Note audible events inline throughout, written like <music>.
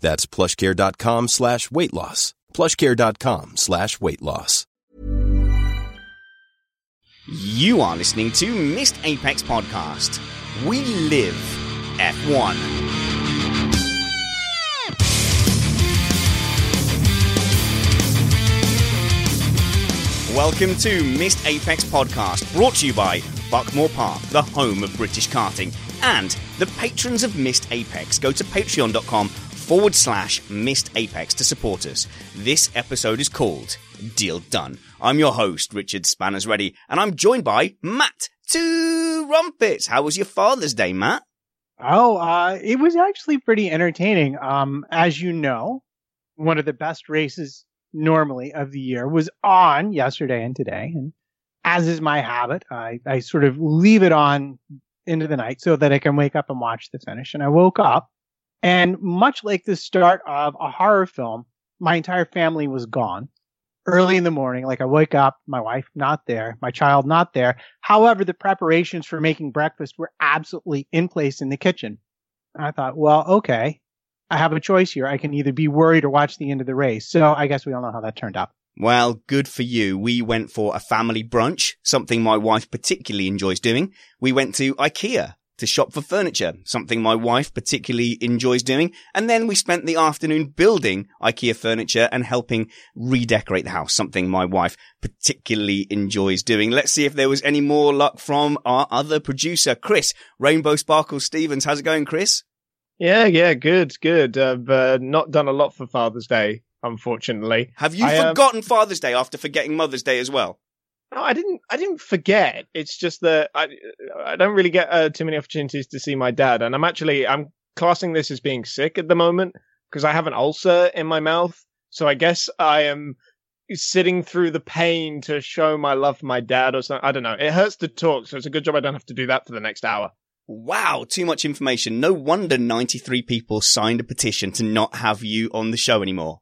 That's plushcare.com slash weight loss. plushcare.com slash weight loss. You are listening to Missed Apex Podcast. We live F1. Welcome to Missed Apex Podcast, brought to you by Buckmore Park, the home of British karting, and the patrons of Missed Apex. Go to patreon.com forward slash Missed Apex to support us. This episode is called Deal Done. I'm your host, Richard Spanners Ready, and I'm joined by Matt Trumpets. How was your Father's Day, Matt? Oh, uh, it was actually pretty entertaining. Um, as you know, one of the best races normally of the year was on yesterday and today. And as is my habit, I, I sort of leave it on into the night so that I can wake up and watch the finish. And I woke up and much like the start of a horror film, my entire family was gone early in the morning. Like I wake up, my wife not there, my child not there. However, the preparations for making breakfast were absolutely in place in the kitchen. And I thought, well, okay, I have a choice here. I can either be worried or watch the end of the race. So I guess we all know how that turned out. Well, good for you. We went for a family brunch, something my wife particularly enjoys doing. We went to IKEA to shop for furniture, something my wife particularly enjoys doing. And then we spent the afternoon building IKEA furniture and helping redecorate the house, something my wife particularly enjoys doing. Let's see if there was any more luck from our other producer, Chris, Rainbow Sparkle Stevens. How's it going, Chris? Yeah, yeah, good, good. I've uh, not done a lot for Father's Day, unfortunately. Have you I, um, forgotten Father's Day after forgetting Mother's Day as well? No, I didn't. I didn't forget. It's just that I I don't really get uh, too many opportunities to see my dad, and I'm actually I'm classing this as being sick at the moment because I have an ulcer in my mouth. So I guess I am sitting through the pain to show my love for my dad or something. I don't know. It hurts to talk, so it's a good job I don't have to do that for the next hour. Wow, too much information. No wonder 93 people signed a petition to not have you on the show anymore.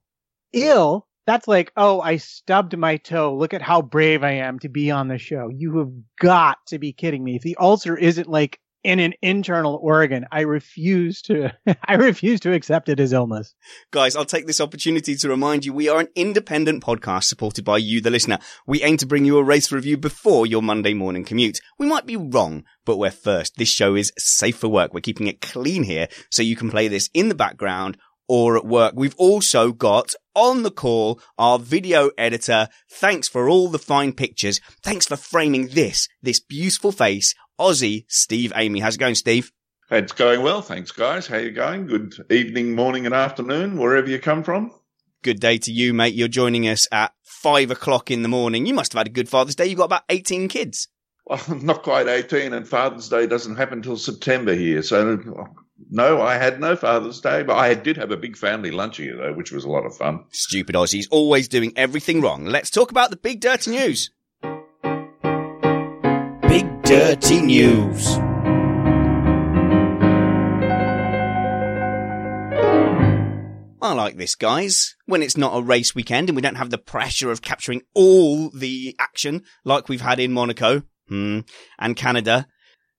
Ill. That's like, oh, I stubbed my toe. Look at how brave I am to be on the show. You have got to be kidding me. If the ulcer isn't like in an internal organ, I refuse to, <laughs> I refuse to accept it as illness. Guys, I'll take this opportunity to remind you we are an independent podcast supported by you, the listener. We aim to bring you a race review before your Monday morning commute. We might be wrong, but we're first. This show is safe for work. We're keeping it clean here so you can play this in the background or at work. We've also got on the call our video editor. Thanks for all the fine pictures. Thanks for framing this, this beautiful face. Aussie Steve Amy. How's it going, Steve? It's going well, thanks, guys. How you going? Good evening, morning, and afternoon, wherever you come from. Good day to you, mate. You're joining us at five o'clock in the morning. You must have had a good Father's Day. You've got about 18 kids. Well, <laughs> not quite 18, and Father's Day doesn't happen till September here, so no, I had no Father's Day, but I did have a big family lunch here, though, which was a lot of fun. Stupid Aussies, always doing everything wrong. Let's talk about the big dirty news. Big dirty news. I like this, guys. When it's not a race weekend and we don't have the pressure of capturing all the action like we've had in Monaco hmm, and Canada.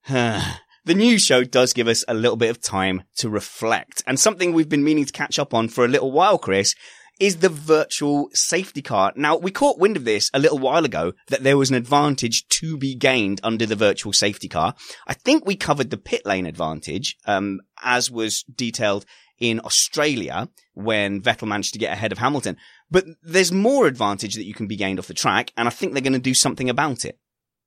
<sighs> the new show does give us a little bit of time to reflect. And something we've been meaning to catch up on for a little while, Chris, is the virtual safety car. Now, we caught wind of this a little while ago that there was an advantage to be gained under the virtual safety car. I think we covered the pit lane advantage, um, as was detailed in Australia when Vettel managed to get ahead of Hamilton. But there's more advantage that you can be gained off the track, and I think they're going to do something about it.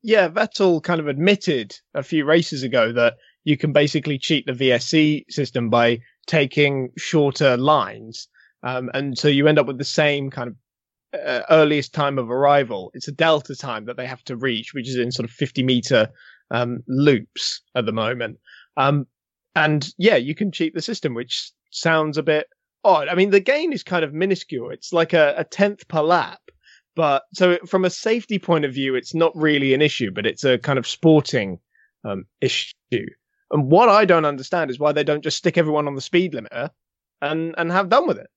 Yeah, Vettel kind of admitted a few races ago that you can basically cheat the VSC system by taking shorter lines. Um, and so you end up with the same kind of uh, earliest time of arrival. It's a delta time that they have to reach, which is in sort of 50 meter um, loops at the moment. Um, and yeah, you can cheat the system, which sounds a bit odd. I mean, the gain is kind of minuscule. It's like a, a tenth per lap. But so from a safety point of view, it's not really an issue, but it's a kind of sporting um, issue. And what I don't understand is why they don't just stick everyone on the speed limiter and, and have done with it.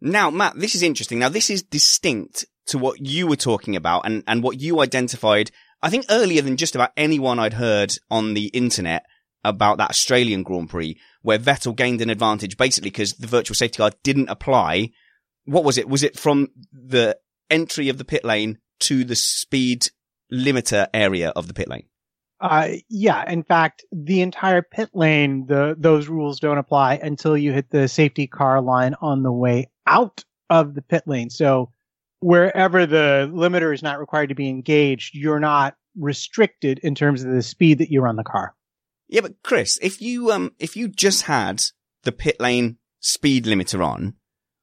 Now, Matt, this is interesting. Now, this is distinct to what you were talking about and, and what you identified, I think earlier than just about anyone I'd heard on the internet about that Australian Grand Prix where Vettel gained an advantage basically because the virtual safety car didn't apply. What was it? Was it from the entry of the pit lane to the speed limiter area of the pit lane? Uh, yeah. In fact, the entire pit lane, the those rules don't apply until you hit the safety car line on the way out of the pit lane. So wherever the limiter is not required to be engaged, you're not restricted in terms of the speed that you run the car. Yeah, but Chris, if you um if you just had the pit lane speed limiter on,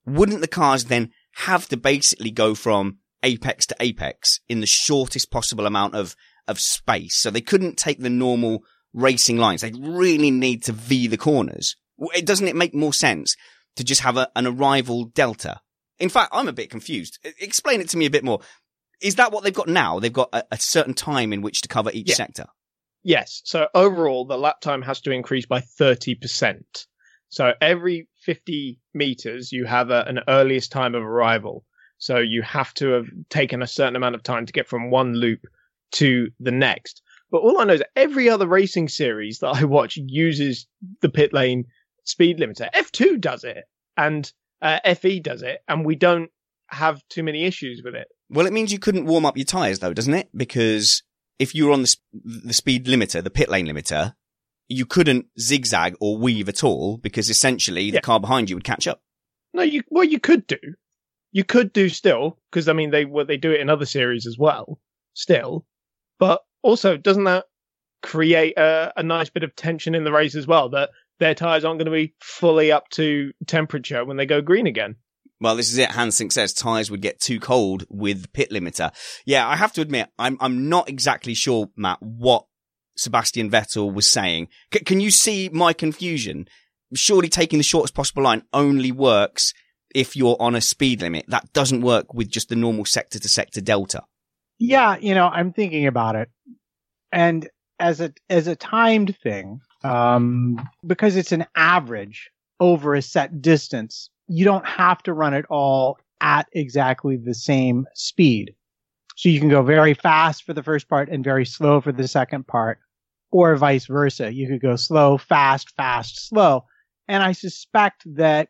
wouldn't the cars then have to basically go from apex to apex in the shortest possible amount of of space? So they couldn't take the normal racing lines. They really need to V the corners. It doesn't it make more sense to just have a, an arrival delta? In fact, I'm a bit confused. Explain it to me a bit more. Is that what they've got now? They've got a, a certain time in which to cover each Yeah. sector. Yes. So overall, the lap time has to increase by 30%. So every 50 meters, you have a, an earliest time of arrival. So you have to have taken a certain amount of time to get from one loop to the next. But all I know is every other racing series that I watch uses the pit lane speed limiter. F2 does it and uh, FE does it, and we don't have too many issues with it. Well, it means you couldn't warm up your tyres though, doesn't it? Because if you were on the, sp- the speed limiter, the pit lane limiter, you couldn't zigzag or weave at all because essentially the Yeah. car behind you would catch up. No, you well you could do, you could do still because I mean they well, they do it in other series as well, still, but also doesn't that create a, a nice bit of tension in the race as well that their tires aren't going to be fully up to temperature when they go green again? Well, this is it. Hansink says tyres would get too cold with pit limiter. Yeah, I have to admit, I'm, I'm not exactly sure, Matt, what Sebastian Vettel was saying. C- can you see my confusion? Surely taking the shortest possible line only works if you're on a speed limit. That doesn't work with just the normal sector to sector delta. Yeah, you know, I'm thinking about it. And as a as a timed thing, um, because it's an average over a set distance, you don't have to run it all at exactly the same speed. So you can go very fast for the first part and very slow for the second part, or vice versa. You could go slow, fast, fast, slow. And I suspect that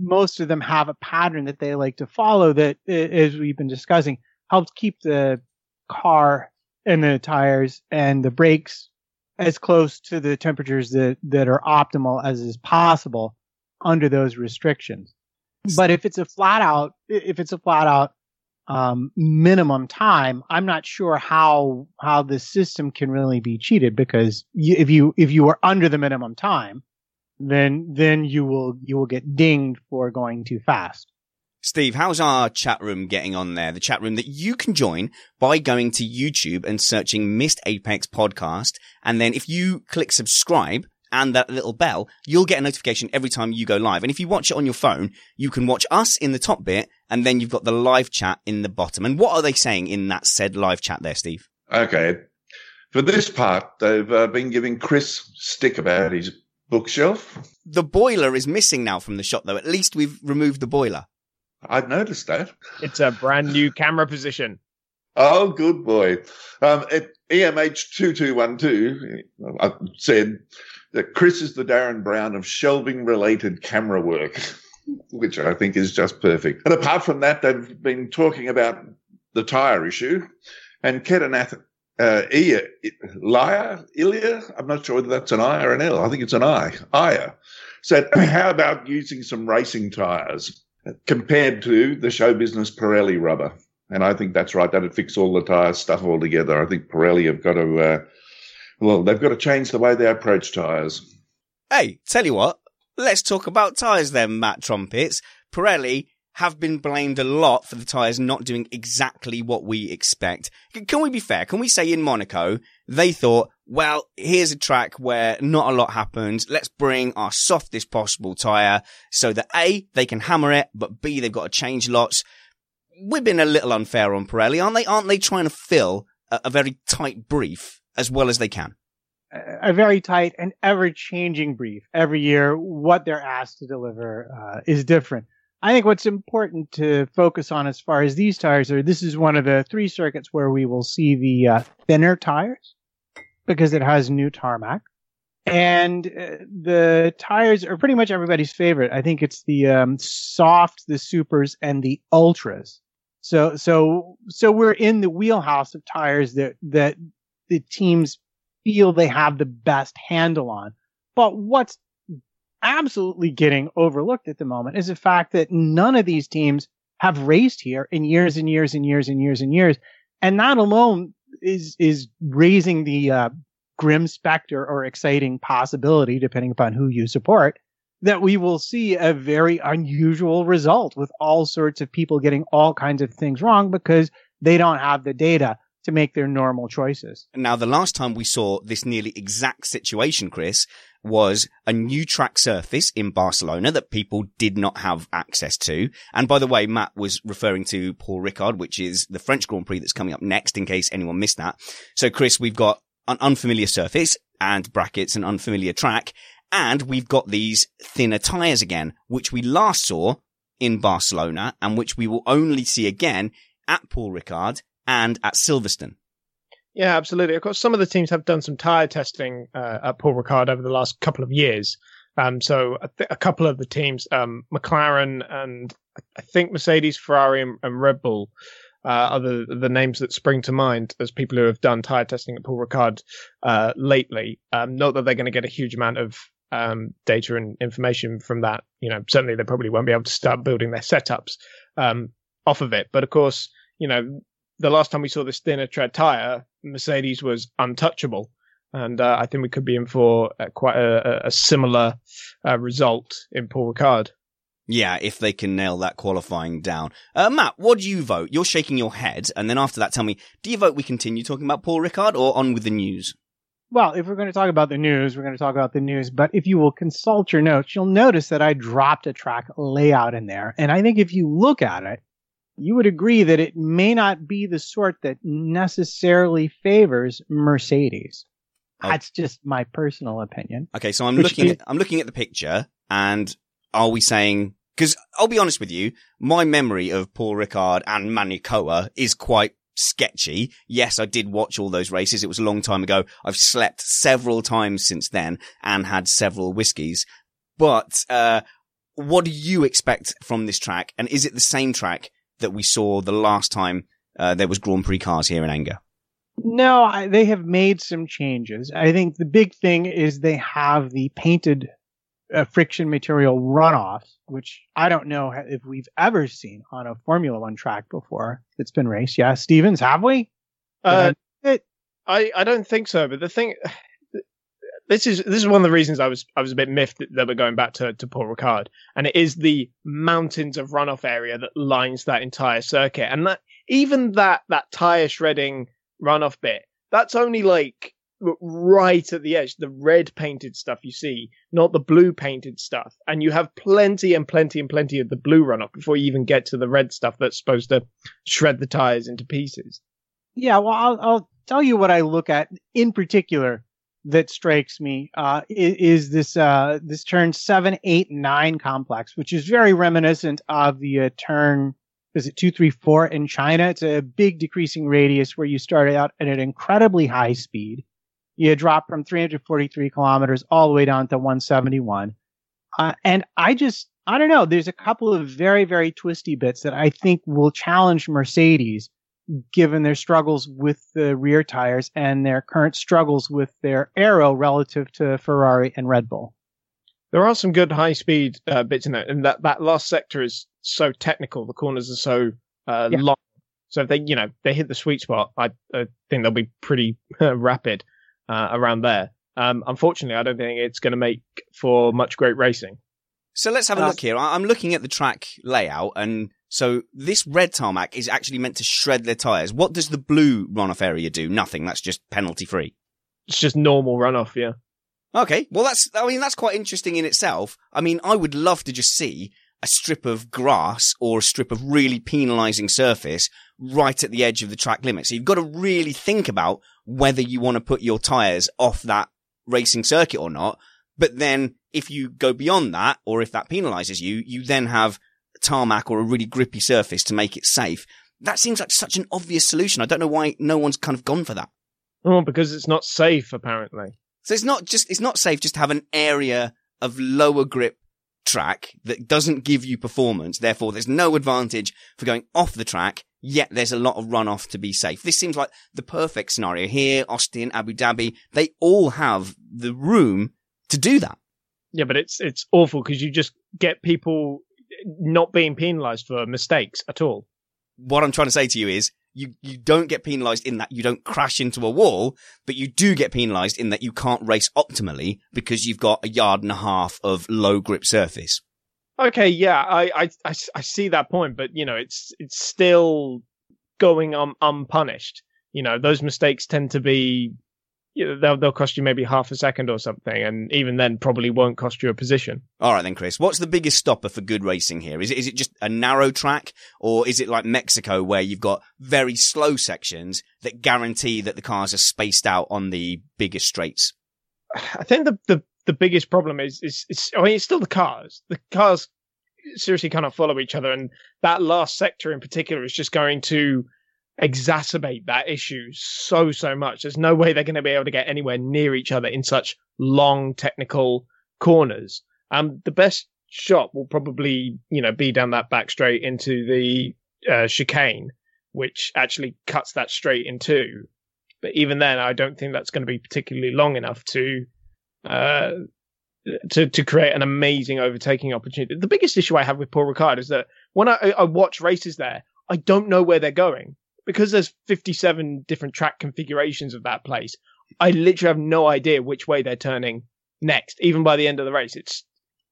most of them have a pattern that they like to follow that, as we've been discussing, helps keep the car and the tires and the brakes as close to the temperatures that, that are optimal as is possible under those restrictions. But if it's a flat out, if it's a flat out, um, minimum time, I'm not sure how, how the system can really be cheated because you, if you, if you are under the minimum time, then, then you will, you will get dinged for going too fast. Steve, how's our chat room getting on there? The chat room that you can join by going to YouTube and searching Missed Apex podcast. And then if you click subscribe and that little bell, you'll get a notification every time you go live. And if you watch it on your phone, you can watch us in the top bit and then you've got the live chat in the bottom. And what are they saying in that said live chat there, Steve? Okay. For this part, they've uh, been giving Chris stick about his bookshelf. The boiler is missing now from the shot though. At least we've removed the boiler. I'd noticed that. It's a brand new camera position. Oh, good boy. Um, at EMH 2212, I said that Chris is the Derren Brown of shelving related camera work, <laughs> which I think is just perfect. And apart from that, they've been talking about the tyre issue and Ketanath. Uh, Ilya, I'm not sure whether that's an I or an L. I think it's an I. Aya said, <clears throat> how about using some racing tyres compared to the show business Pirelli rubber? And I think that's right. That'd fix all the tyre stuff altogether. I think Pirelli have got to, uh, well, they've got to change the way they approach tyres. Hey, tell you what, let's talk about tyres then, Matt Trumpets. Pirelli have been blamed a lot for the tyres not doing exactly what we expect. Can we be fair? Can we say in Monaco, they thought, well, here's a track where not a lot happens. Let's bring our softest possible tyre so that A, they can hammer it, but B, they've got to change lots. We've been a little unfair on Pirelli, aren't they? Aren't they trying to fill a, a very tight brief as well as they can? A very tight and ever changing brief every year. What they're asked to deliver uh, is different. I think what's important to focus on as far as these tires are, this is one of the three circuits where we will see the uh, thinner tires because it has new tarmac. And uh, the tires are pretty much everybody's favorite. I think it's the um, soft, the supers, and the ultras. So, so, so we're in the wheelhouse of tires that that the teams feel they have the best handle on. But what's absolutely getting overlooked at the moment is the fact that none of these teams have raced here in years and years and years and years and years. And that alone is, is raising the, uh, grim specter or exciting possibility, depending upon who you support, that we will see a very unusual result with all sorts of people getting all kinds of things wrong because they don't have the data to make their normal choices. Now, the last time we saw this nearly exact situation, Chris, was a new track surface in Barcelona that people did not have access to. And by the way, Matt was referring to Paul Ricard, which is the French Grand Prix that's coming up next in case anyone missed that. So Chris, we've got an unfamiliar surface and brackets, an unfamiliar track. And we've got these thinner tires again, which we last saw in Barcelona and which we will only see again at Paul Ricard and at Silverstone. Yeah, absolutely. Of course, some of the teams have done some tire testing uh, at Paul Ricard over the last couple of years. Um, so a, th- a, couple of the teams, um, McLaren and I think Mercedes, Ferrari, and, and Red Bull, uh, are the, the names that spring to mind as people who have done tire testing at Paul Ricard uh, lately. Um, not that they're going to get a huge amount of um, data and information from that. You know, certainly they probably won't be able to start building their setups um, off of it. But of course, you know, the last time we saw this thinner tread tire, Mercedes was untouchable. And uh, I think we could be in for uh, quite a, a similar uh, result in Paul Ricard. Yeah, if they can nail that qualifying down. Uh, Matt, what do you vote? You're shaking your head. And then after that, tell me, do you vote we continue talking about Paul Ricard or on with the news? Well, if we're going to talk about the news, we're going to talk about the news. But if you will consult your notes, you'll notice that I dropped a track layout in there. And I think if you look at it, you would agree that it may not be the sort that necessarily favors Mercedes. Oh. That's just my personal opinion. Okay, so I'm looking at I'm looking at the picture, and are we saying? Because I'll be honest with you, my memory of Paul Ricard and Magny-Cours is quite sketchy. Yes, I did watch all those races. It was a long time ago. I've slept several times since then and had several whiskies. But uh, what do you expect from this track? And is it the same track that we saw the last time uh, there was Grand Prix cars here in Anger? No, I, they have made some changes. I think the big thing is they have the painted uh, friction material runoff, which I don't know if we've ever seen on a Formula One track before that's been raced. Yeah, Stevens, have we? Uh, it, I I don't think so. But the thing, this is this is one of the reasons I was I was a bit miffed that, that we're going back to to Paul Ricard, and it is the mountains of runoff area that lines that entire circuit, and that even that that tire shredding runoff bit, that's only like right at the edge, the red painted stuff you see, not the blue painted stuff. And you have plenty and plenty and plenty of the blue runoff before you even get to the red stuff that's supposed to shred the tires into pieces. Yeah, well, I'll, I'll tell you what I look at in particular that strikes me uh, is, is, this uh, this turn seven, eight, nine complex, which is very reminiscent of the uh, turn is it two, three, four in China? It's a big decreasing radius where you start out at an incredibly high speed. You drop from 343 kilometers all the way down to 171. Uh, and I just, I don't know. There's a couple of very, very twisty bits that I think will challenge Mercedes given their struggles with the rear tires and their current struggles with their aero relative to Ferrari and Red Bull. There are some good high speed uh, bits in it, and that, that last sector is so technical. The corners are so uh, yeah. long. So if they, you know, they hit the sweet spot, I, I think they'll be pretty rapid uh, around there. Um, unfortunately, I don't think it's going to make for much great racing. So let's have a look here. I'm looking at the track layout, and so this red tarmac is actually meant to shred their tires. What does the blue runoff area do? Nothing. That's just penalty free. It's just normal runoff, yeah. Okay, well that's, I mean, that's quite interesting in itself. I mean, I would love to just see a strip of grass or a strip of really penalizing surface right at the edge of the track limit. So you've got to really think about whether you want to put your tires off that racing circuit or not. But then if you go beyond that, or if that penalizes you, you then have tarmac or a really grippy surface to make it safe. That seems like such an obvious solution. I don't know why no one's kind of gone for that. Oh, because it's not safe, apparently. So it's not just, it's not safe just to have an area of lower grip track that doesn't give you performance. Therefore, there's no advantage for going off the track. Yet there's a lot of runoff to be safe. This seems like the perfect scenario here. Austin, Abu Dhabi, they all have the room to do that. Yeah, but it's, it's awful because you just get people not being penalized for mistakes at all. What I'm trying to say to you is you, you don't get penalized in that you don't crash into a wall, but you do get penalized in that you can't race optimally because you've got a yard and a half of low grip surface. Okay, yeah, I, I, I, I see that point, but you know, it's, it's still going um, unpunished. You know, those mistakes tend to be they'll they'll cost you maybe half a second or something, and even then probably won't cost you a position. All right then, Chris. What's the biggest stopper for good racing here? Is it is it just a narrow track, or is it like Mexico where you've got very slow sections that guarantee that the cars are spaced out on the biggest straights? I think the the, the biggest problem is, is is I mean it's still the cars. The cars seriously cannot follow each other, and that last sector in particular is just going to exacerbate that issue so so much. There's no way they're going to be able to get anywhere near each other in such long technical corners. Um, the best shot will probably you know be down that back straight into the uh, chicane, which actually cuts that straight in two. But even then, I don't think that's going to be particularly long enough to uh, to to create an amazing overtaking opportunity. The biggest issue I have with Paul Ricard is that when I, I watch races there, I don't know where they're going because there's 57 different track configurations of that place. I literally have no idea which way they're turning next, even by the end of the race. It's,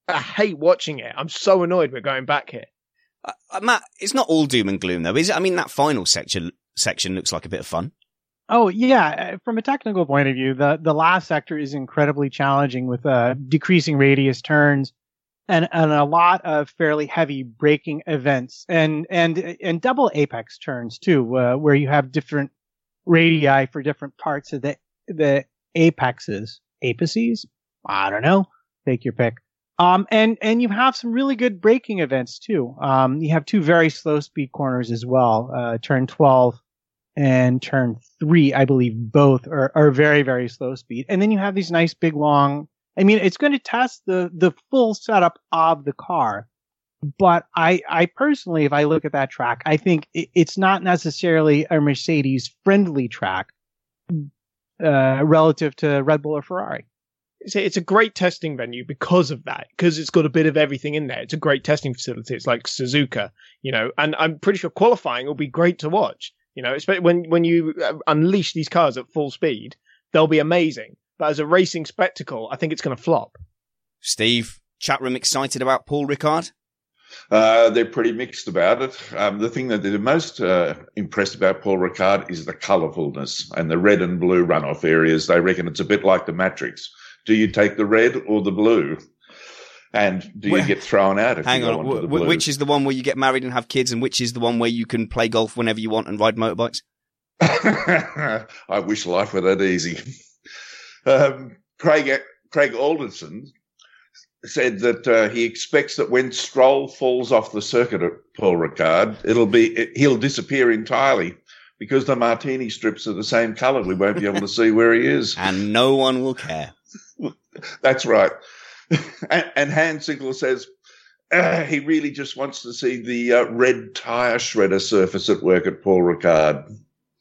I hate watching it. I'm so annoyed we're going back here. Uh, uh, Matt, it's not all doom and gloom though, is it? I mean, that final section, section looks like a bit of fun. Oh yeah, uh, from a technical point of view, the the last sector is incredibly challenging with uh, decreasing radius turns, and, and a lot of fairly heavy braking events and, and, and double apex turns too, uh, where you have different radii for different parts of the, the apexes, apices. I don't know. Take your pick. Um, and, and you have some really good braking events too. Um, you have two very slow speed corners as well, uh, turn 12 and turn three, I believe both are, are very, very slow speed. And then you have these nice big long I mean, it's going to test the, the full setup of the car. But I, I personally, if I look at that track, I think it, it's not necessarily a Mercedes friendly track, uh, relative to Red Bull or Ferrari. It's a great testing venue because of that, because it's got a bit of everything in there. It's a great testing facility. It's like Suzuka, you know, and I'm pretty sure qualifying will be great to watch. You know, especially when when you uh, unleash these cars at full speed, they'll be amazing. But as a racing spectacle, I think it's going to flop. Steve, chat room excited about Paul Ricard? Uh, they're pretty mixed about it. Um, the thing that they're most uh, impressed about Paul Ricard is the colourfulness and the red and blue runoff areas. They reckon it's a bit like the Matrix. Do you take the red or the blue? And do you Well, get thrown out if Hang you go on, onto the blue? which is the one where you get married and have kids, and which is the one where you can play golf whenever you want and ride motorbikes? <laughs> I wish life were that easy. Um, Craig Craig Alderson said that uh, he expects that when Stroll falls off the circuit at Paul Ricard, it'll be he'll disappear entirely because the martini strips are the same colour. We won't be able to see where he is. <laughs> And no one will care. That's right. and, and Hans Ziegler says uh, he really just wants to see the uh, red tyre shredder surface at work at Paul Ricard.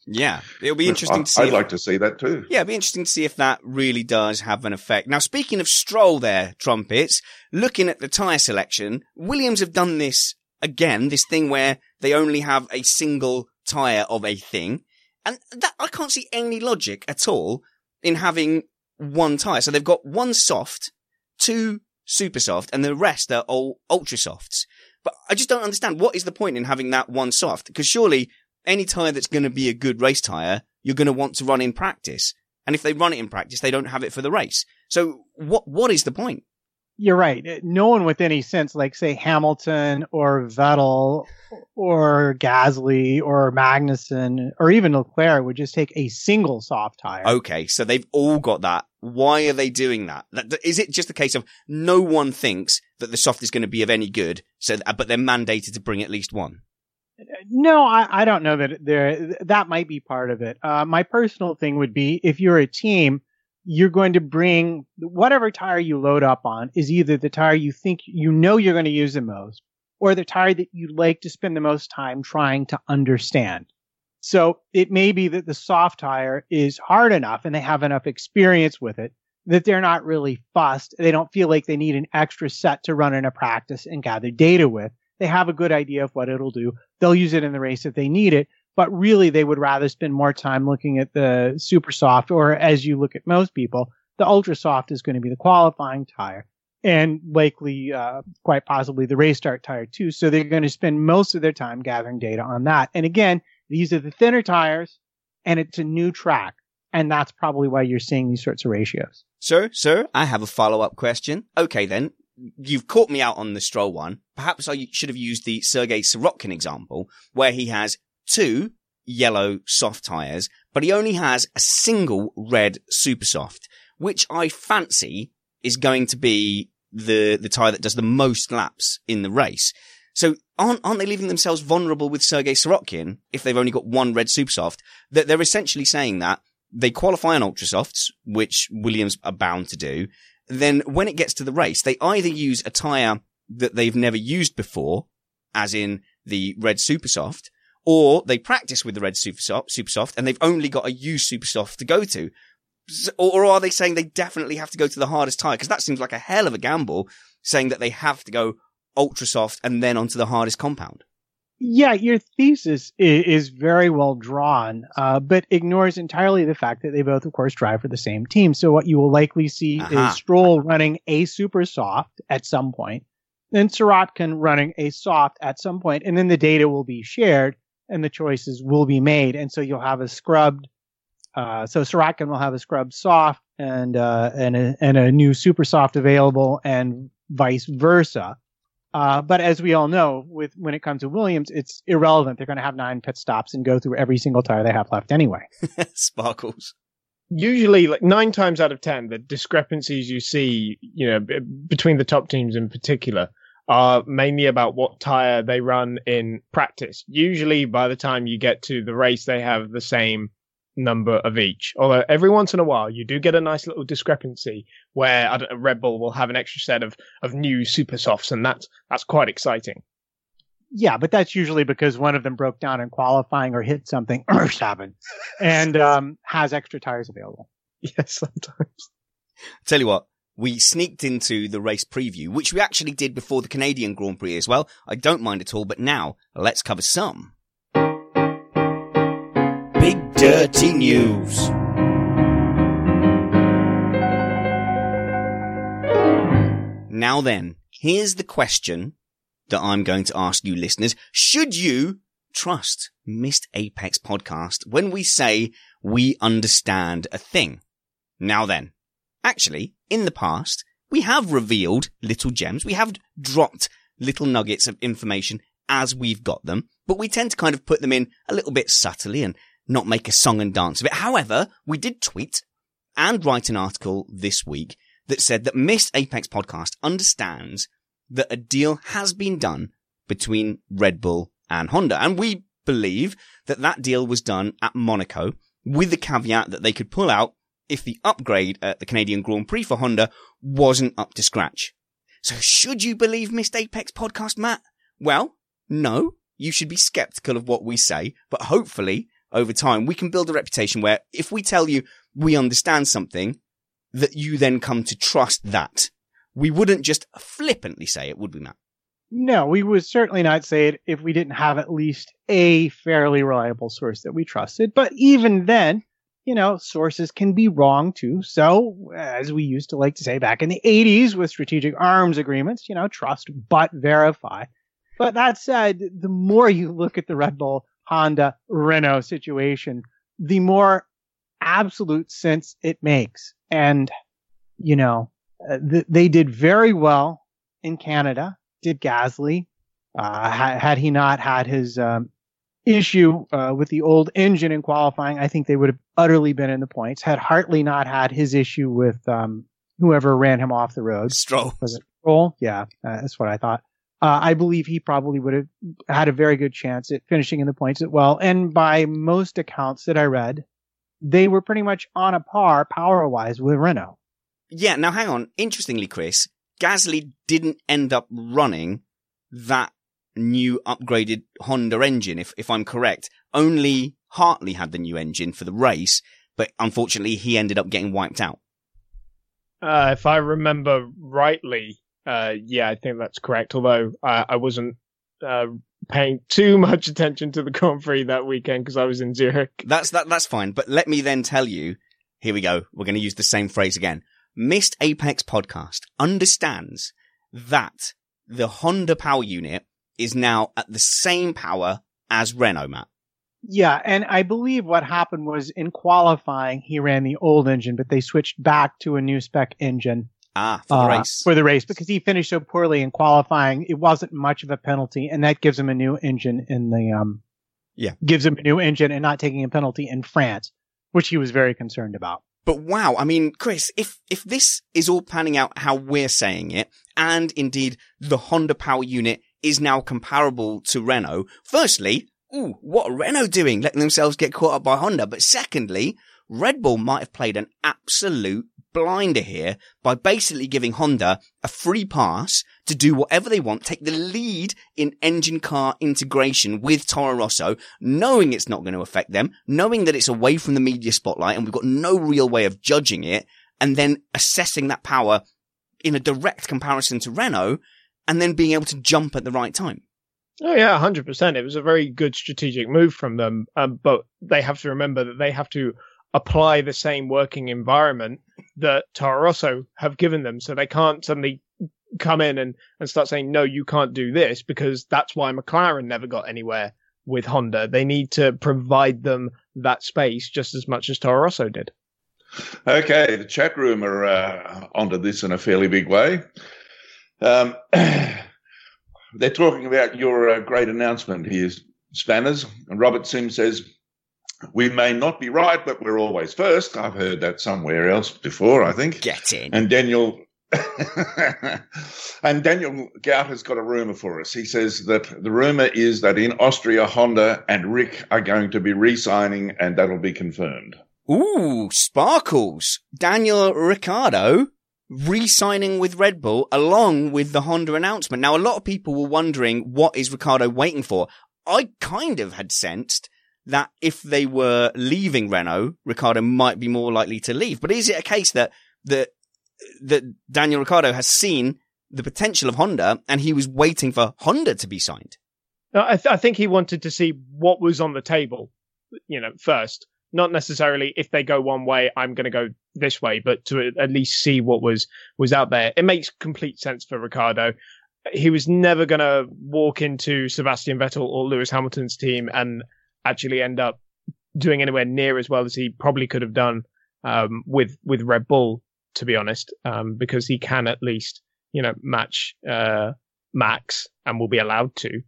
Yeah, it'll be interesting I- to see. I'd if- like to see that too. Yeah, it'd be interesting to see if that really does have an effect. Now, speaking of Stroll there, Trumpets, looking at the tyre selection, Williams have done this again, this thing where they only have a single tyre of a thing. And that, I can't see any logic at all in having one tyre. So they've got one soft, two super soft, and the rest are all ultra softs. But I just don't understand what is the point in having that one soft? Because surely any tyre that's going to be a good race tyre, you're going to want to run in practice. And if they run it in practice, they don't have it for the race. So what, what is the point? You're right. Uh, No one with any sense, like say Hamilton or Vettel or Gasly or Magnussen or even Leclerc would just take a single soft tire. Okay. So they've all got that. Why are they doing that- Is it just a case of no one thinks that the soft is going to be of any good? So, but they're mandated to bring at least one. No, I, I don't know that there that might be part of it. Uh, my personal thing would be if you're a team, you're going to bring whatever tire you load up on is either the tire you think you know you're going to use the most, or the tire that you'd like to spend the most time trying to understand. So it may be that the soft tire is hard enough and they have enough experience with it that they're not really fussed. They don't feel like they need an extra set to run in a practice and gather data with. They have a good idea of what it'll do. They'll use it in the race if they need it, but really they would rather spend more time looking at the super soft or as you look at most people, the ultra soft is going to be the qualifying tire and likely, uh, quite possibly the race start tire too. So they're going to spend most of their time gathering data on that. And again, these are the thinner tires and it's a new track. And that's probably why you're seeing these sorts of ratios. Sir, sir, I have a follow up question. Okay, then. You've caught me out on the Stroll one. Perhaps I should have used the Sergei Sirotkin example, where he has two yellow soft tyres, but he only has a single red super soft, which I fancy is going to be the, the tyre that does the most laps in the race. So aren't, aren't they leaving themselves vulnerable with Sergei Sirotkin if they've only got one red super soft? That they're essentially saying that they qualify on ultra softs, which Williams are bound to do. Then when it gets to the race, they either use a tyre that they've never used before, as in the red super soft, or they practice with the red super soft, and they've only got a used super soft to go to. Or, are they saying they definitely have to go to the hardest tyre? Because that seems like a hell of a gamble, saying that they have to go ultra soft and then onto the hardest compound. Yeah, your thesis is, is very well drawn, uh, but ignores entirely the fact that they both, of course, drive for the same team. So what you will likely see Aha. is Stroll running a super soft at some point, then Sirotkin running a soft at some point, and then the data will be shared and the choices will be made. And so you'll have a scrubbed, uh, so Sirotkin will have a scrubbed soft and, uh, and a, and a new super soft available and vice versa. Uh, but as we all know, with when it comes to Williams, it's irrelevant. They're going to have nine pit stops and go through every single tire they have left anyway. <laughs> Sparkles. usually like nine times out of ten the discrepancies you see you know b- between the top teams in particular are mainly about what tire they run in practice usually by the time you get to the race they have the same number of each although every once in a while you do get a nice little discrepancy where I don't red bull will have an extra set of of new super softs and that's that's quite exciting Yeah, but that's usually because one of them broke down in qualifying or hit something <clears throat> or happened and <laughs> um, has extra tires available. yes sometimes Tell you what, we sneaked into the race preview, which we actually did before the Canadian Grand Prix as well. I don't mind at all, but now let's cover some. Dirty News. Now then, here's the question that I'm going to ask you listeners. Should you trust Missed Apex podcast when we say we understand a thing? Now then, actually, in the past, we have revealed little gems. We have dropped little nuggets of information as we've got them, but we tend to kind of put them in a little bit subtly and not make a song and dance of it. However, we did tweet and write an article this week that said that Missed Apex podcast understands that a deal has been done between Red Bull and Honda. And we believe that that deal was done at Monaco with the caveat that they could pull out if the upgrade at the Canadian Grand Prix for Honda wasn't up to scratch. So should you believe Missed Apex podcast, Matt? Well, no, you should be skeptical of what we say, but hopefully over time we can build a reputation where if we tell you we understand something, that you then come to trust that. We wouldn't just flippantly say it, would we, Matt? No, we would certainly not say it if we didn't have at least a fairly reliable source that we trusted. But even then, you know, sources can be wrong too. So, as we used to like to say back in the 80s with strategic arms agreements, you know, trust but verify. But that said, the more you look at the Red Bull Honda Renault situation, the more absolute sense it makes. And, you know, uh, th- they did very well in Canada, did Gasly. Uh, had, had he not had his um, issue uh, with the old engine in qualifying, I think they would have utterly been in the points. Had Hartley not had his issue with um, whoever ran him off the road, Stroll. was it Stroll? Yeah, uh, that's what I thought. Uh, I believe he probably would have had a very good chance at finishing in the points as well. And by most accounts that I read, they were pretty much on a par power wise with Renault. Yeah, now hang on. Interestingly, Chris, Gasly didn't end up running that new upgraded Honda engine, if, if I'm correct. Only Hartley had the new engine for the race, but unfortunately he ended up getting wiped out. Uh, if I remember rightly, uh, yeah, I think that's correct. Although I, I wasn't uh, paying too much attention to the Grand Prix that weekend because I was in Zurich. That's that. That's fine. But let me then tell you. Here we go. We're going to use the same phrase again. Missed Apex podcast understands that the Honda power unit is now at the same power as Renault, Matt. Yeah, and I believe what happened was in qualifying he ran the old engine, but they switched back to a new spec engine Ah, for the uh, race. for the race because he finished so poorly in qualifying. It wasn't much of a penalty, and that gives him a new engine in the um. Yeah. gives him a new engine and not taking a penalty in France, which he was very concerned about. But wow, I mean, Chris, if, if this is all panning out how we're saying it, and indeed the Honda power unit is now comparable to Renault, firstly, ooh, what are Renault doing? Letting themselves get caught up by Honda. But secondly, Red Bull might have played an absolute blinder here by basically giving Honda a free pass to do whatever they want, take the lead in engine car integration with Toro Rosso, knowing it's not going to affect them, knowing that it's away from the media spotlight and we've got no real way of judging it, and then assessing that power in a direct comparison to Renault, and then being able to jump at the right time. Oh yeah, hundred percent. It was a very good strategic move from them, um, but they have to remember that they have to apply the same working environment that Toro Rosso have given them, so they can't suddenly come in and, and start saying no, you can't do this because that's why McLaren never got anywhere with Honda. They need to provide them that space just as much as Toro Rosso did. Okay, the chat room are uh, onto this in a fairly big way. Um, <clears throat> they're talking about your uh, great announcement here, Spanners. And Robert Sims says, We may not be right, but we're always first. I've heard that somewhere else before, I think. Get in. And Daniel. <laughs> and Daniel Gout has got a rumor for us. He says that the rumor is that in Austria, Honda and Rick are going to be re signing, and that'll be confirmed. Ooh, sparkles. Daniel Ricciardo re-signing with Red Bull along with the Honda announcement. Now, a lot of people were wondering what is Ricciardo waiting for. I kind of had sensed that if they were leaving Renault, Ricciardo might be more likely to leave. But is it a case that that that Daniel Ricciardo has seen the potential of Honda and he was waiting for Honda to be signed? I, th- I think he wanted to see what was on the table, you know, first. Not necessarily if they go one way, I'm going to go this way, but to at least see what was was out there. It makes complete sense for Ricciardo. he was never going to walk into Sebastian Vettel or Lewis Hamilton's team and actually end up doing anywhere near as well as he probably could have done um, with with Red Bull, to be honest, um, because he can at least you know match uh, Max and will be allowed to.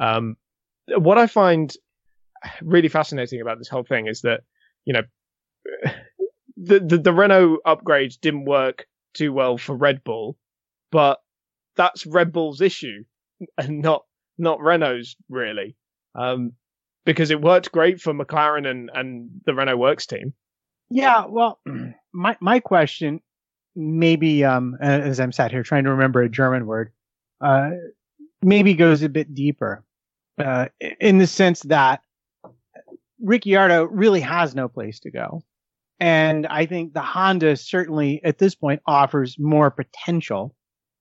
Um, what I find really fascinating about this whole thing is that you know the, the the Renault upgrade didn't work too well for Red Bull, but that's Red Bull's issue and not not Renault's really. Um, because it worked great for McLaren and, and the Renault Works team. Yeah, well, <clears throat> my my question, maybe um, as I'm sat here trying to remember a German word, uh, maybe goes a bit deeper, uh, in the sense that Ricciardo really has no place to go, and I think the Honda certainly at this point offers more potential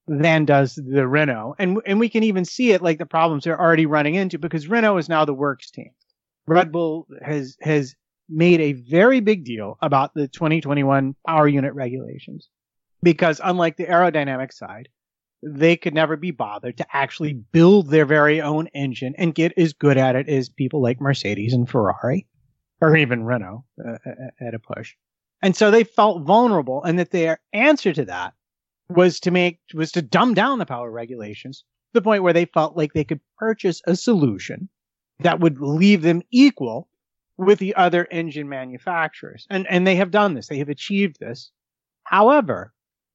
than does the Renault. And and we can even see it like the problems they're already running into because Renault is now the works team. Red Bull has has made a very big deal about the 2021 power unit regulations because unlike the aerodynamic side, they could never be bothered to actually build their very own engine and get as good at it as people like Mercedes and Ferrari or even Renault uh, at a push. And so they felt vulnerable and that their answer to that was to make was to dumb down the power regulations to the point where they felt like they could purchase a solution that would leave them equal with the other engine manufacturers. And and they have done this. They have achieved this. However,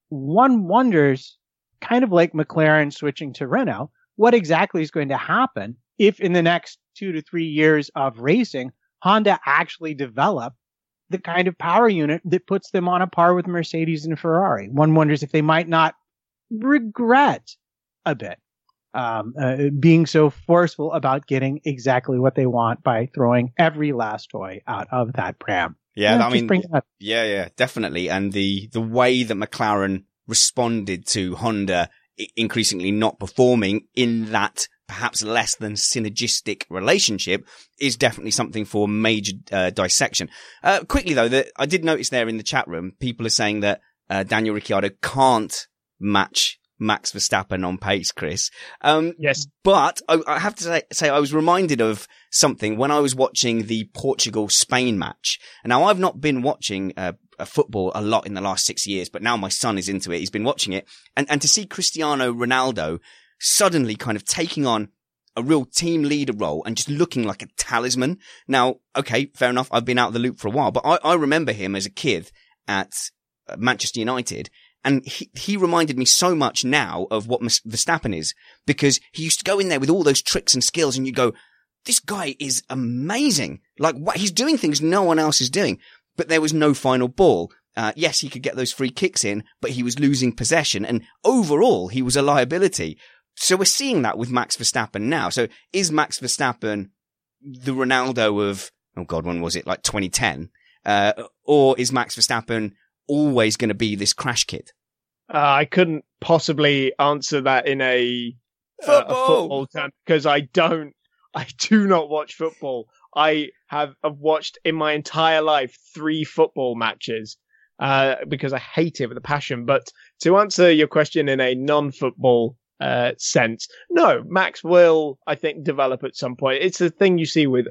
one wonders kind of like McLaren switching to Renault, what exactly is going to happen if in the next 2 to 3 years of racing Honda actually develop the kind of power unit that puts them on a par with Mercedes and Ferrari. One wonders if they might not regret a bit um, uh, being so forceful about getting exactly what they want by throwing every last toy out of that pram. Yeah, yeah I mean, yeah, yeah, definitely. And the the way that McLaren responded to Honda increasingly not performing in that perhaps less than synergistic relationship is definitely something for major uh, dissection. Uh, quickly though, that I did notice there in the chat room, people are saying that uh, Daniel Ricciardo can't match Max Verstappen on pace, Chris. Um, yes. But I, I have to say, say, I was reminded of something when I was watching the Portugal Spain match. Now I've not been watching uh, football a lot in the last six years, but now my son is into it. He's been watching it. And, and to see Cristiano Ronaldo suddenly kind of taking on a real team leader role and just looking like a talisman. Now, okay, fair enough. I've been out of the loop for a while, but I, I remember him as a kid at uh, Manchester United. And he, he reminded me so much now of what Verstappen is because he used to go in there with all those tricks and skills and you go, this guy is amazing. Like what he's doing things no one else is doing, but there was no final ball. Uh, yes, he could get those free kicks in, but he was losing possession and overall he was a liability. So we're seeing that with Max Verstappen now. So is Max Verstappen the Ronaldo of, oh God, when was it? Like 2010? Uh, or is Max Verstappen always going to be this crash kid? Uh, I couldn't possibly answer that in a football, uh, a football term because I don't, I do not watch football. I have, have watched in my entire life three football matches uh, because I hate it with a passion. But to answer your question in a non-football uh, sense. No, Max will, I think, develop at some point. It's a thing you see with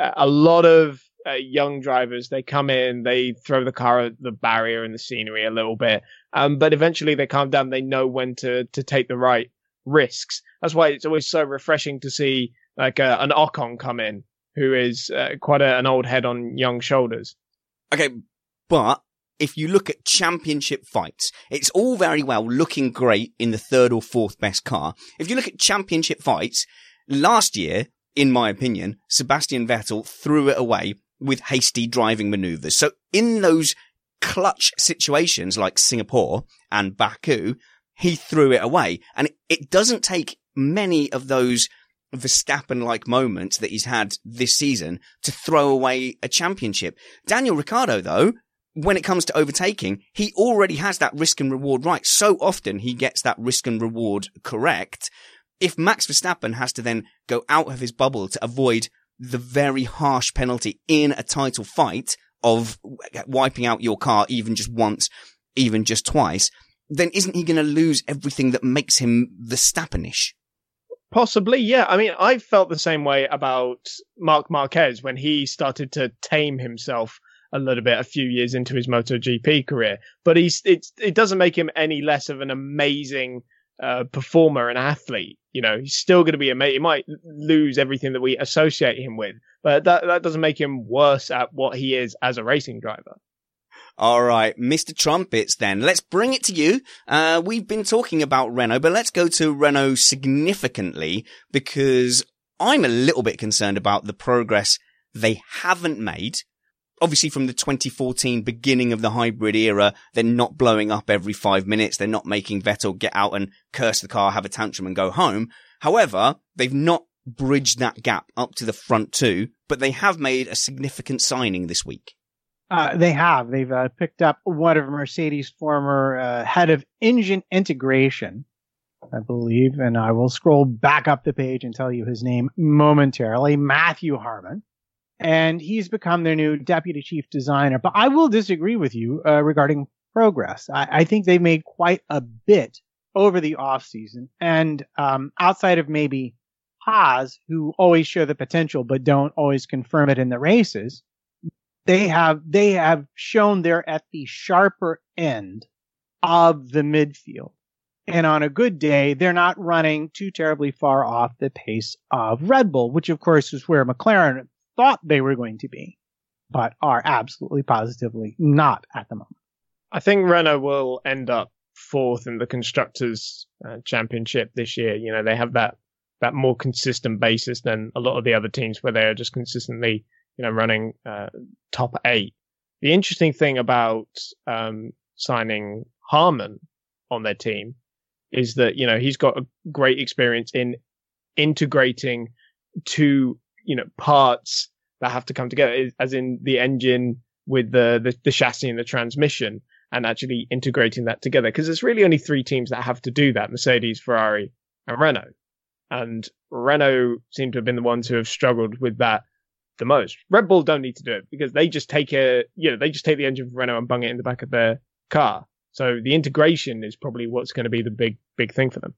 uh, a lot of uh, young drivers. They come in, they throw the car at the barrier and the scenery a little bit, um, but eventually they calm down. They know when to to take the right risks. That's why it's always so refreshing to see like uh, an Ocon come in, who is uh, quite a, an old head on young shoulders. Okay, but if you look at championship fights, it's all very well looking great in the third or fourth best car. If you look at championship fights, last year, in my opinion, Sebastian Vettel threw it away with hasty driving maneuvers. So in those clutch situations like Singapore and Baku, he threw it away. And it doesn't take many of those Verstappen like moments that he's had this season to throw away a championship. Daniel Ricciardo, though, when it comes to overtaking, he already has that risk and reward right. So often he gets that risk and reward correct. If Max Verstappen has to then go out of his bubble to avoid the very harsh penalty in a title fight of wiping out your car even just once, even just twice, then isn't he going to lose everything that makes him Verstappenish? Possibly, yeah. I mean, I felt the same way about Marc Marquez when he started to tame himself a little bit a few years into his MotoGP career. But he's it it doesn't make him any less of an amazing uh, performer and athlete. You know, he's still going to be amazing. He might lose everything that we associate him with, but that that doesn't make him worse at what he is as a racing driver. All right, Mr. Trumpets, then let's bring it to you. Uh, we've been talking about Renault, but let's go to Renault significantly because I'm a little bit concerned about the progress they haven't made. Obviously from the 2014 beginning of the hybrid era, they're not blowing up every five minutes. They're not making Vettel get out and curse the car, have a tantrum and go home. However, they've not bridged that gap up to the front two, but they have made a significant signing this week. Uh, they have. They've uh, picked up one of Mercedes' former uh, head of engine integration, I believe, and I will scroll back up the page and tell you his name momentarily, Matthew Harman. And he's become their new deputy chief designer. But I will disagree with you uh, regarding progress. I, I, think they made quite a bit over the off season, and um, outside of maybe Haas, who always show the potential but don't always confirm it in the races they have they have shown they're at the sharper end of the midfield. And on a good day, they're not running too terribly far off the pace of Red Bull, which of course is where McLaren thought they were going to be, but are absolutely positively not at the moment. I think Renault will end up fourth in the constructors uh, championship this year. You know, they have that that more consistent basis than a lot of the other teams where they are just consistently you know, running uh, top eight. The interesting thing about um, signing Harman on their team is that you know he's got a great experience in integrating two you know parts that have to come together, as in the engine with the the, the chassis and the transmission, and actually integrating that together. Because there's really only three teams that have to do that: Mercedes, Ferrari, and Renault. And Renault seem to have been the ones who have struggled with that the most. Red Bull don't need to do it because they just take a, you know, they just take the engine from Renault and bung it in the back of their car. So the integration is probably what's going to be the big, big thing for them.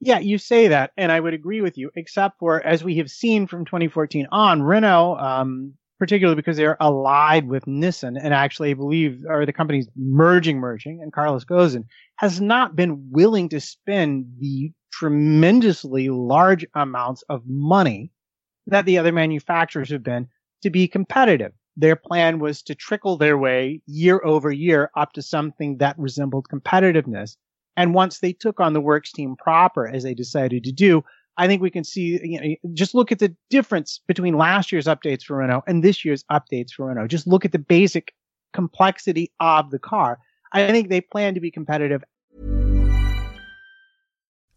Yeah, you say that, and I would agree with you, except for as we have seen from 2014 on, Renault, um, particularly because they're allied with Nissan and actually I believe are the companies merging, merging, and Carlos Ghosn has not been willing to spend the tremendously large amounts of money that the other manufacturers have been to be competitive. Their plan was to trickle their way year over year up to something that resembled competitiveness. And once they took on the works team proper, as they decided to do, I think we can see, you know, just look at the difference between last year's updates for Renault and this year's updates for Renault. Just look at the basic complexity of the car. I think they plan to be competitive.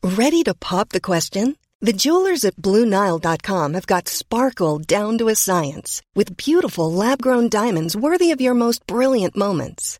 Ready to pop the question? The jewelers at BlueNile.com have got sparkle down to a science with beautiful lab grown diamonds worthy of your most brilliant moments.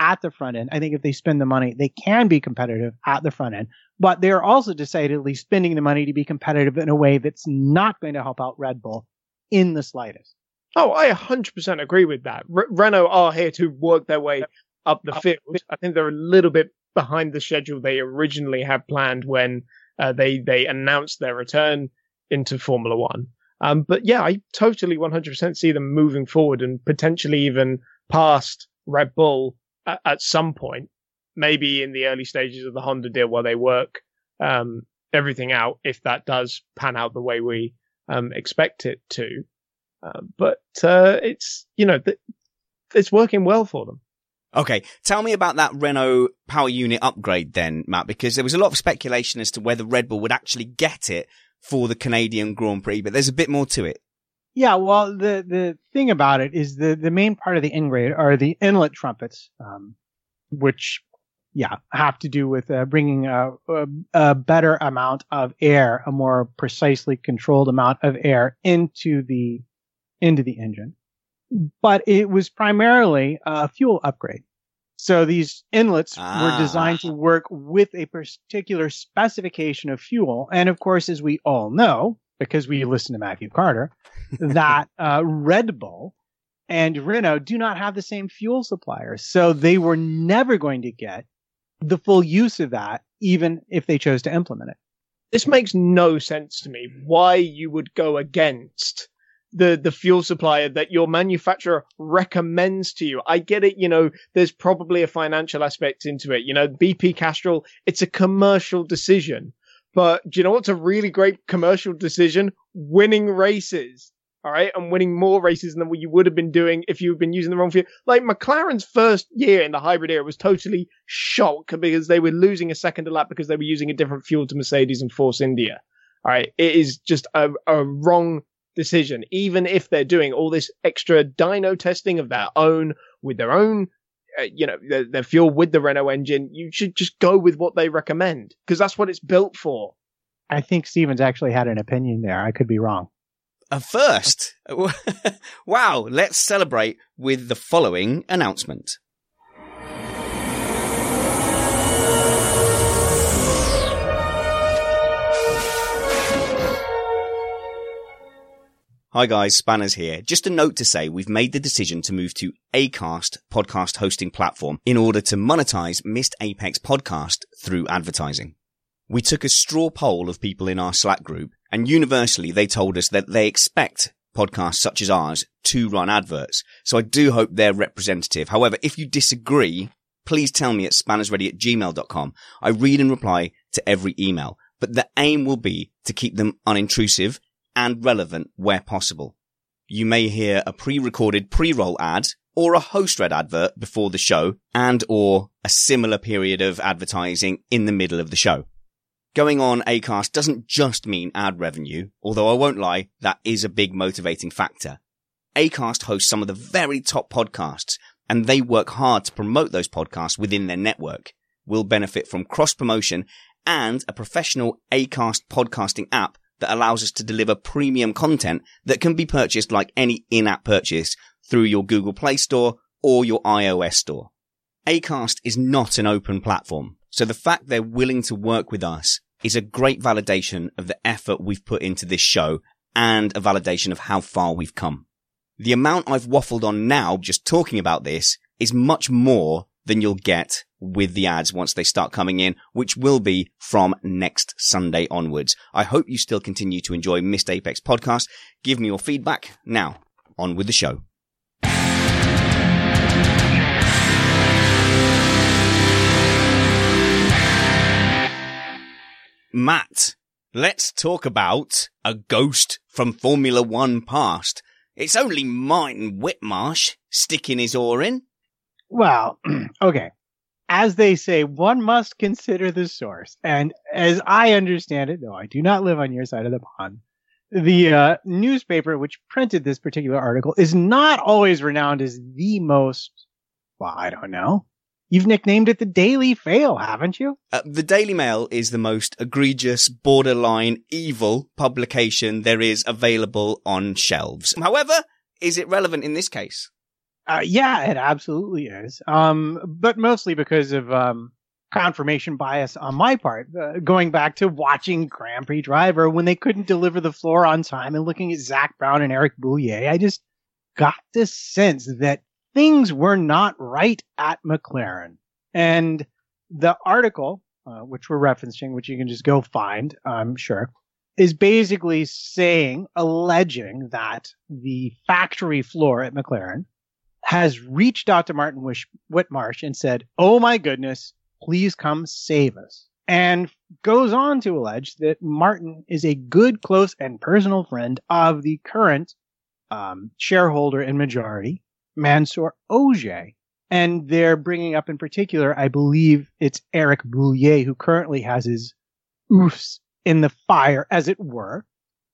At the front end. I think if they spend the money, they can be competitive at the front end, but they're also decidedly spending the money to be competitive in a way that's not going to help out Red Bull in the slightest. Oh, I 100% agree with that. Renault are here to work their way up the field. I think they're a little bit behind the schedule they originally had planned when uh, they they announced their return into Formula One. Um, but yeah, I totally 100% see them moving forward and potentially even past Red Bull at, some point, maybe in the early stages of the Honda deal while they work um, everything out, if that does pan out the way we um, expect it to. Uh, but uh, it's you know th- it's working well for them. Okay, tell me about that Renault power unit upgrade then, Matt, because there was a lot of speculation as to whether Red Bull would actually get it for the Canadian Grand Prix, but there's a bit more to it. Yeah, well, the the thing about it is the the main part of the ingrate are the inlet trumpets, um, which yeah have to do with uh, bringing a, a, a, better amount of air, a more precisely controlled amount of air into the into the engine. But it was primarily a fuel upgrade. So these inlets ah. were designed to work with a particular specification of fuel. And of course, as we all know, because we listen to Matthew Carter, that <laughs> uh, Red Bull and Renault do not have the same fuel suppliers. So they were never going to get the full use of that, even if they chose to implement it. This makes no sense to me. Why you would go against the the fuel supplier that your manufacturer recommends to you. I get it, you know, there's probably a financial aspect into it. You know, BP Castrol, it's a commercial decision. But do you know what's a really great commercial decision? Winning races. All right, and winning more races than what you would have been doing if you've been using the wrong fuel. Like McLaren's first year in the hybrid era was totally shock because they were losing a second a lap because they were using a different fuel to Mercedes and Force India. All right, it is just a, a wrong decision, even if they're doing all this extra dyno testing of their own with their own, uh, you know, their, their, fuel with the Renault engine. You should just go with what they recommend because that's what it's built for. I think Stevens actually had an opinion there. I could be wrong. A first. <laughs> wow. Let's celebrate with the following announcement. Hi guys, Spanners here. Just a note to say we've made the decision to move to Acast podcast hosting platform in order to monetize Missed Apex podcast through advertising. We took a straw poll of people in our Slack group and universally they told us that they expect podcasts such as ours to run adverts. So I do hope they're representative. However, if you disagree, please tell me at spannersready at gmail.com. I read and reply to every email, but the aim will be to keep them unintrusive and relevant where possible. You may hear a pre-recorded pre-roll ad or a host read advert before the show and or a similar period of advertising in the middle of the show. Going on Acast doesn't just mean ad revenue, although I won't lie, that is a big motivating factor. Acast hosts some of the very top podcasts and they work hard to promote those podcasts within their network. We'll benefit from cross promotion and a professional Acast podcasting app that allows us to deliver premium content that can be purchased like any in-app purchase through your Google Play Store or your iOS store. Acast is not an open platform, so the fact they're willing to work with us is a great validation of the effort we've put into this show and a validation of how far we've come. The amount I've waffled on now just talking about this is much more than you'll get with the ads once they start coming in, which will be from next Sunday onwards. I hope you still continue to enjoy Missed Apex podcast. Give me your feedback. Now, on with the show. Matt, let's talk about a ghost from Formula One past. It's only Martin Whitmarsh sticking his oar in. Well, <clears throat> okay. As they say, one must consider the source. And as I understand it, though I do not live on your side of the pond, the uh, newspaper which printed this particular article is not always renowned as the most, well, I don't know. You've nicknamed it the Daily Fail, haven't you? Uh, the Daily Mail is the most egregious, borderline evil publication there is available on shelves. However, is it relevant in this case? Uh, yeah, it absolutely is. Um, but mostly because of um, confirmation bias on my part, uh, going back to watching Grand Prix Driver when they couldn't deliver the floor on time and looking at Zak Brown and Eric Boullier. I just got this sense that things were not right at McLaren. And the article, uh, which we're referencing, which you can just go find, I'm sure, is basically saying, alleging that the factory floor at McLaren has reached out to Martin Wish- Whitmarsh and said, Oh my goodness, please come save us. And goes on to allege that Martin is a good, close, and personal friend of the current um, shareholder and majority, Mansour Ojjeh. And they're bringing up in particular, I believe it's Eric Boullier, who currently has his oofs in the fire, as it were,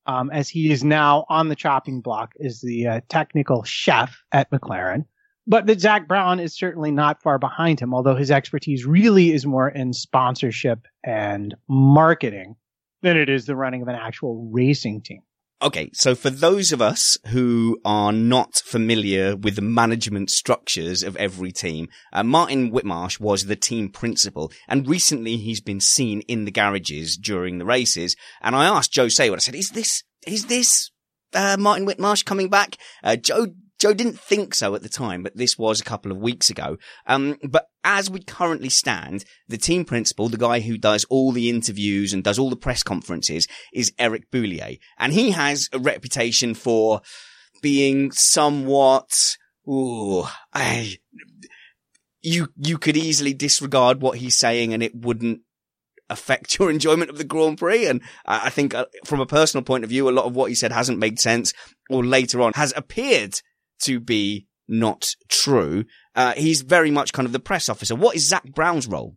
um, as he is now on the chopping block as the uh, technical chef at McLaren. But that Zak Brown is certainly not far behind him, although his expertise really is more in sponsorship and marketing than it is the running of an actual racing team. Okay, so for those of us who are not familiar with the management structures of every team, uh, Martin Whitmarsh was the team principal, and recently he's been seen in the garages during the races. And I asked Joe Saward, I said, "Is this is this uh, Martin Whitmarsh coming back?" Uh, Joe Joe didn't think so at the time, but this was a couple of weeks ago. Um, but as we currently stand, the team principal, the guy who does all the interviews and does all the press conferences is Eric Boullier. And he has a reputation for being somewhat, ooh, I, you, you could easily disregard what he's saying and it wouldn't affect your enjoyment of the Grand Prix. And I think uh, from a personal point of view, a lot of what he said hasn't made sense or later on has appeared to be not true. Uh, he's very much kind of the press officer. What is Zak Brown's role?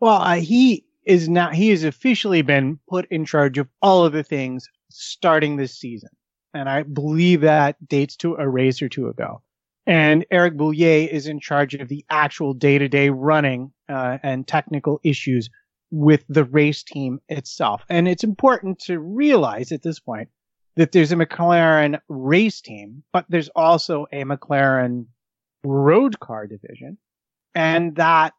Well, uh, he is now, he has officially been put in charge of all of the things starting this season. And I believe that dates to a race or two ago. And Eric Boullier is in charge of the actual day to day running, uh, and technical issues with the race team itself. And it's important to realize at this point that there's a McLaren race team, but there's also a McLaren road car division and that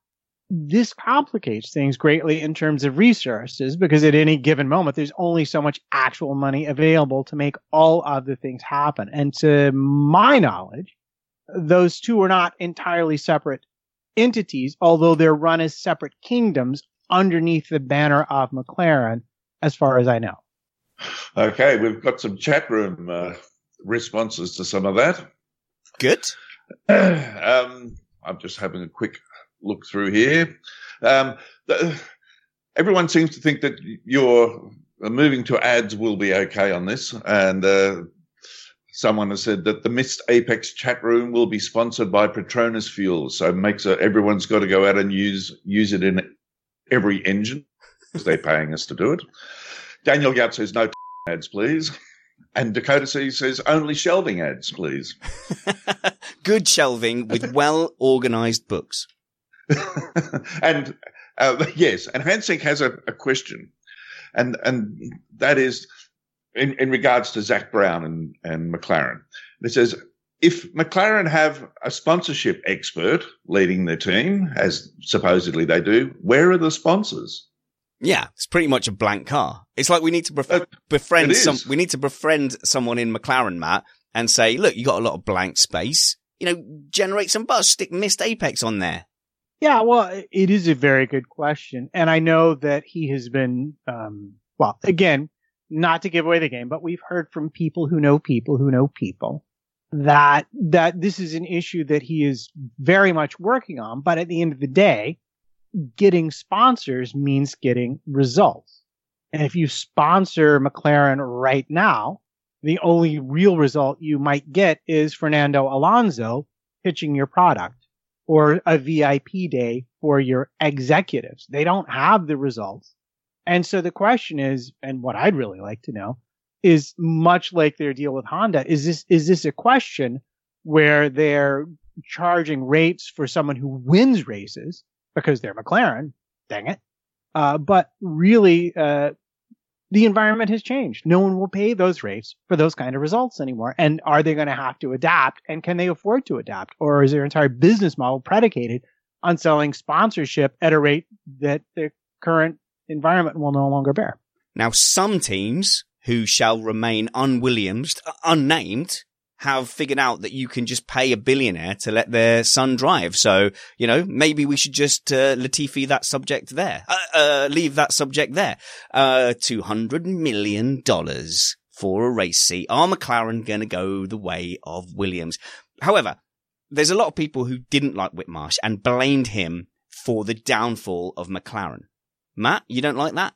this complicates things greatly in terms of resources because at any given moment, there's only so much actual money available to make all of the things happen. And to my knowledge, those two are not entirely separate entities, although they're run as separate kingdoms underneath the banner of McLaren, as far as I know. Okay, we've got some chat room uh, responses to some of that. Good. <clears throat> um, I'm just having a quick look through here. Um, the, everyone seems to think that you're uh, moving to ads will be okay on this, and uh, someone has said that the Missed Apex chat room will be sponsored by Petronas Fuels, so it makes it, everyone's got to go out and use use it in every engine because they're paying us to do it. Daniel Yatt says no <laughs> ads, please. And Dakota C says only shelving ads, please. <laughs> Good shelving with well organized books. <laughs> and uh, yes, and Hansink has a, a, question, and and that is in, in regards to Zak Brown and, and McLaren. It says if McLaren have a sponsorship expert leading their team, as supposedly they do, where are the sponsors? Yeah, it's pretty much a blank car. It's like we need to bef- uh, befriend some, we need to befriend someone in McLaren, Matt, and say, look, you got a lot of blank space. You know, generate some buzz, stick Missed Apex on there. Yeah, well, it is a very good question. And I know that he has been, um, well, again, not to give away the game, but we've heard from people who know people who know people that, that this is an issue that he is very much working on. But at the end of the day, getting sponsors means getting results. And if you sponsor McLaren right now, the only real result you might get is Fernando Alonso pitching your product or a VIP day for your executives. They don't have the results. And so the question is, and what I'd really like to know is much like their deal with Honda, is this, is this a question where they're charging rates for someone who wins races because they're McLaren. Dang it. Uh, but really, uh, the environment has changed. No one will pay those rates for those kind of results anymore. And are they going to have to adapt? And can they afford to adapt? Or is their entire business model predicated on selling sponsorship at a rate that the current environment will no longer bear. Now, some teams who shall remain unwilliams, unnamed, have figured out that you can just pay a billionaire to let their son drive. So, you know, maybe we should just, uh, Latifi that subject there, uh, uh, leave that subject there. Uh, $200 million for a race seat. Are McLaren going to go the way of Williams? However, there's a lot of people who didn't like Whitmarsh and blamed him for the downfall of McLaren. Matt, you don't like that?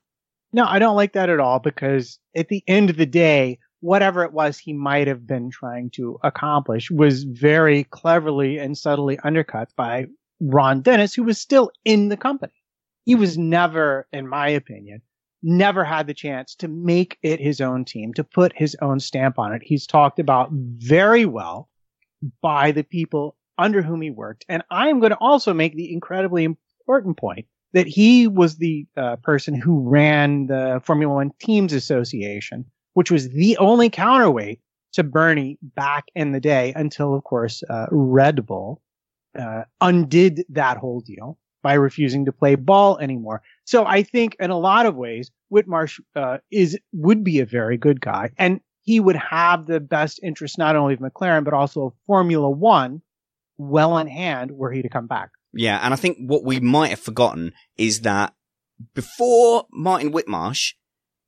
No, I don't like that at all because at the end of the day, whatever it was he might have been trying to accomplish was very cleverly and subtly undercut by Ron Dennis, who was still in the company. He was never, in my opinion, never had the chance to make it his own team, to put his own stamp on it. He's talked about very well by the people under whom he worked. And I am going to also make the incredibly important point that he was the uh, person who ran the Formula One Teams Association which was the only counterweight to Bernie back in the day until, of course, uh, Red Bull uh, undid that whole deal by refusing to play ball anymore. So I think in a lot of ways, Whitmarsh uh, is would be a very good guy, and he would have the best interest not only of McLaren but also of Formula One well in hand were he to come back. Yeah, and I think what we might have forgotten is that before Martin Whitmarsh,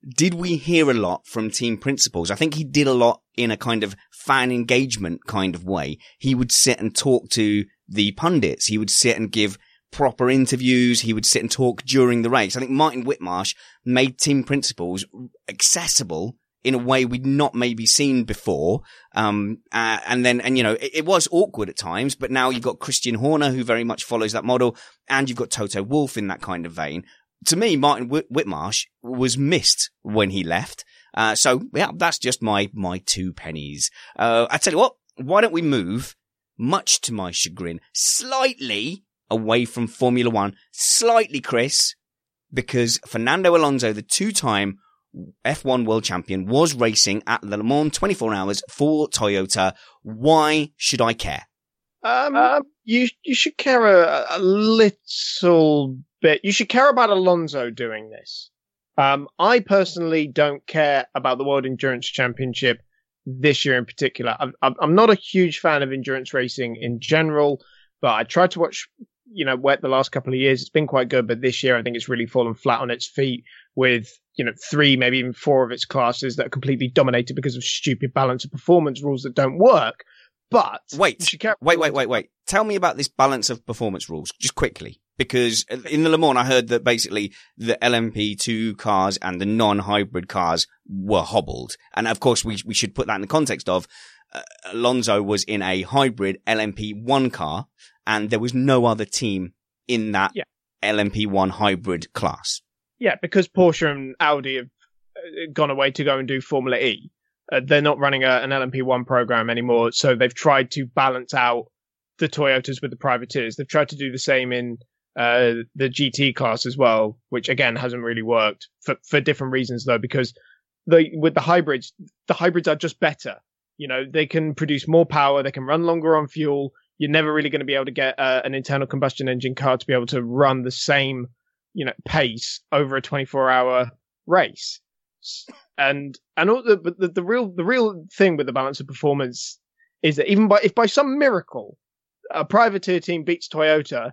did we hear a lot from team principals? I think he did a lot in a kind of fan engagement kind of way. He would sit and talk to the pundits. He would sit and give proper interviews. He would sit and talk during the race. I think Martin Whitmarsh made team principals accessible in a way we'd not maybe seen before. Um, uh, and then, and you know, it, it, was awkward at times, but now you've got Christian Horner who very much follows that model and you've got Toto Wolff in that kind of vein to me, Martin Whitmarsh was missed when he left. Uh, so yeah, that's just my, my two pennies. Uh, I tell you what, why don't we move, much to my chagrin, slightly away from Formula One, slightly, Chris, because Fernando Alonso, the two-time F1 world champion, was racing at Le Mans 24 hours for Toyota. Why should I care? Um, um you you should care a, a little bit. You should care about Alonso doing this. Um, I personally don't care about the World Endurance Championship this year in particular. I'm, I'm not a huge fan of endurance racing in general, but I tried to watch, you know, wet the last couple of years. It's been quite good, but this year I think it's really fallen flat on its feet with, you know, three, maybe even four of its classes that are completely dominated because of stupid balance of performance rules that don't work. But wait, wait, wait, wait, wait. Tell me about this balance of performance rules, just quickly because in the Le Mans, I heard that basically the LMP2 cars and the non-hybrid cars were hobbled. And of course, we, we should put that in the context of uh, Alonso was in a hybrid LMP1 car and there was no other team in that yeah. LMP1 hybrid class. Yeah, because Porsche and Audi have uh, gone away to go and do Formula E. Uh, they're not running a, an LMP1 program anymore. So they've tried to balance out the Toyotas with the privateers. They've tried to do the same in uh, the GT class as well, which again hasn't really worked for, for different reasons though, because with the hybrids, the hybrids are just better. You know, they can produce more power, they can run longer on fuel. You're never really going to be able to get uh, an internal combustion engine car to be able to run the same, you know, pace over a 24 hour race. And, and all the, the, the real, the real thing with the balance of performance is that even by, if by some miracle, a privateer team beats Toyota,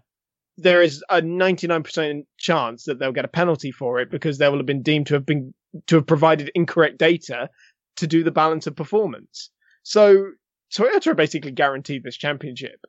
there is a 99% chance that they'll get a penalty for it because they will have been deemed to have been to have provided incorrect data to do the balance of performance. So Toyota basically guaranteed this championship.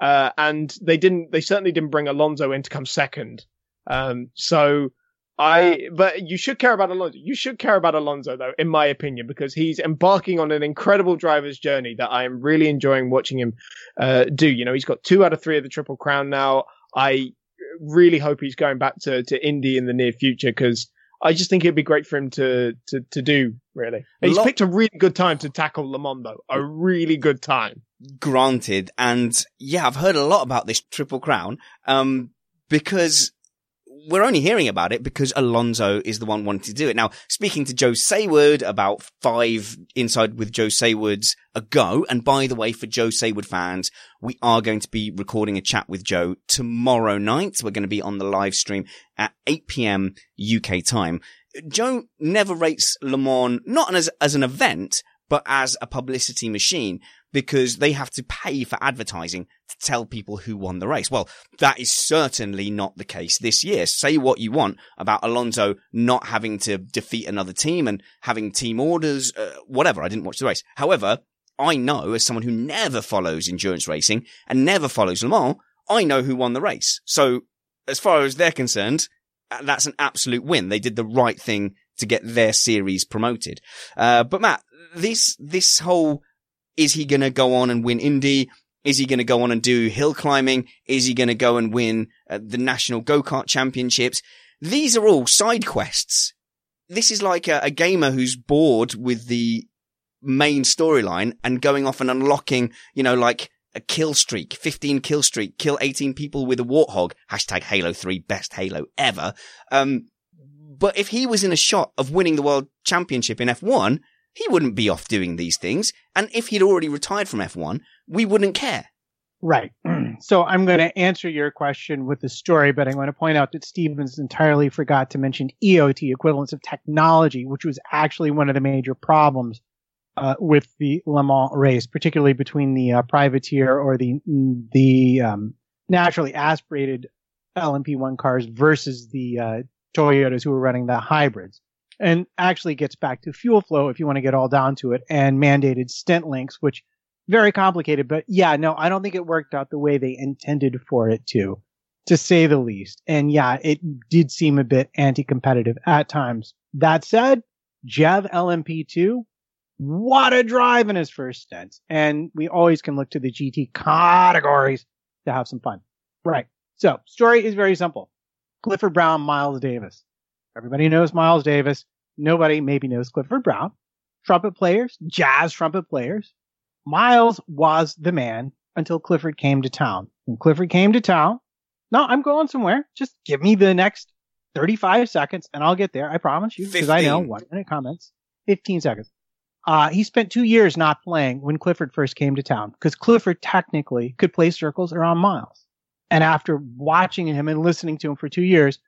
Uh, and they didn't, they certainly didn't bring Alonso in to come second. Um, so I, but you should care about Alonso. You should care about Alonso though, in my opinion, because he's embarking on an incredible driver's journey that I am really enjoying watching him, uh, do. You know, he's got two out of three of the Triple Crown now. I really hope he's going back to, to Indy in the near future because I just think it'd be great for him to to, to do. Really, he's picked a really good time to tackle Lamondo. A really good time. Granted, and yeah, I've heard a lot about this Triple Crown um, because we're only hearing about it because Alonso is the one wanting to do it. Now, speaking to Joe Saward about five inside with Joe Saward's ago. And by the way, for Joe Saward fans, we are going to be recording a chat with Joe tomorrow night. We're going to be on the live stream at 8 p.m. UK time. Joe never rates Le Mans, not as, as an event, but as a publicity machine because they have to pay for advertising to tell people who won the race. Well, that is certainly not the case this year. Say what you want about Alonso not having to defeat another team and having team orders, uh, whatever. I didn't watch the race. However, I know as someone who never follows endurance racing and never follows Le Mans, I know who won the race. So as far as they're concerned, uh, that's an absolute win. They did the right thing to get their series promoted. Uh, but Matt, this, this whole, is he going to go on and win Indy? Is he going to go on and do hill climbing? Is he going to go and win uh, the national go-kart championships? These are all side quests. This is like a, a gamer who's bored with the main storyline and going off and unlocking, you know, like a kill streak, 15 kill streak, kill 18 people with a warthog, hashtag Halo 3, best Halo ever. Um, but if he was in a shot of winning the world championship in F1, he wouldn't be off doing these things. And if he'd already retired from F1, we wouldn't care. Right. <clears throat> so I'm going to answer your question with the story, but I'm going to point out that Stevens entirely forgot to mention EOT, equivalence of technology, which was actually one of the major problems uh, with the Le Mans race, particularly between the uh, privateer or the the um, naturally aspirated LMP1 cars versus the uh, Toyotas who were running the hybrids and actually gets back to fuel flow if you want to get all down to it and mandated stint links, which very complicated. But yeah, no, I don't think it worked out the way they intended for it to, to say the least. And yeah, it did seem a bit anti-competitive at times. That said, Jev LMP2, what a drive in his first stint. And we always can look to the GT categories to have some fun. Right. So story is very simple. Clifford Brown, Miles Davis. Everybody knows Miles Davis. Nobody maybe knows Clifford Brown. Trumpet players, jazz trumpet players. Miles was the man until Clifford came to town. When Clifford came to town, no, I'm going somewhere. Just give me the next 35 seconds and I'll get there. I promise you. Because I know one minute comments. 15 seconds. Uh, he spent two years not playing when Clifford first came to town because Clifford technically could play circles around Miles. And after watching him and listening to him for two years,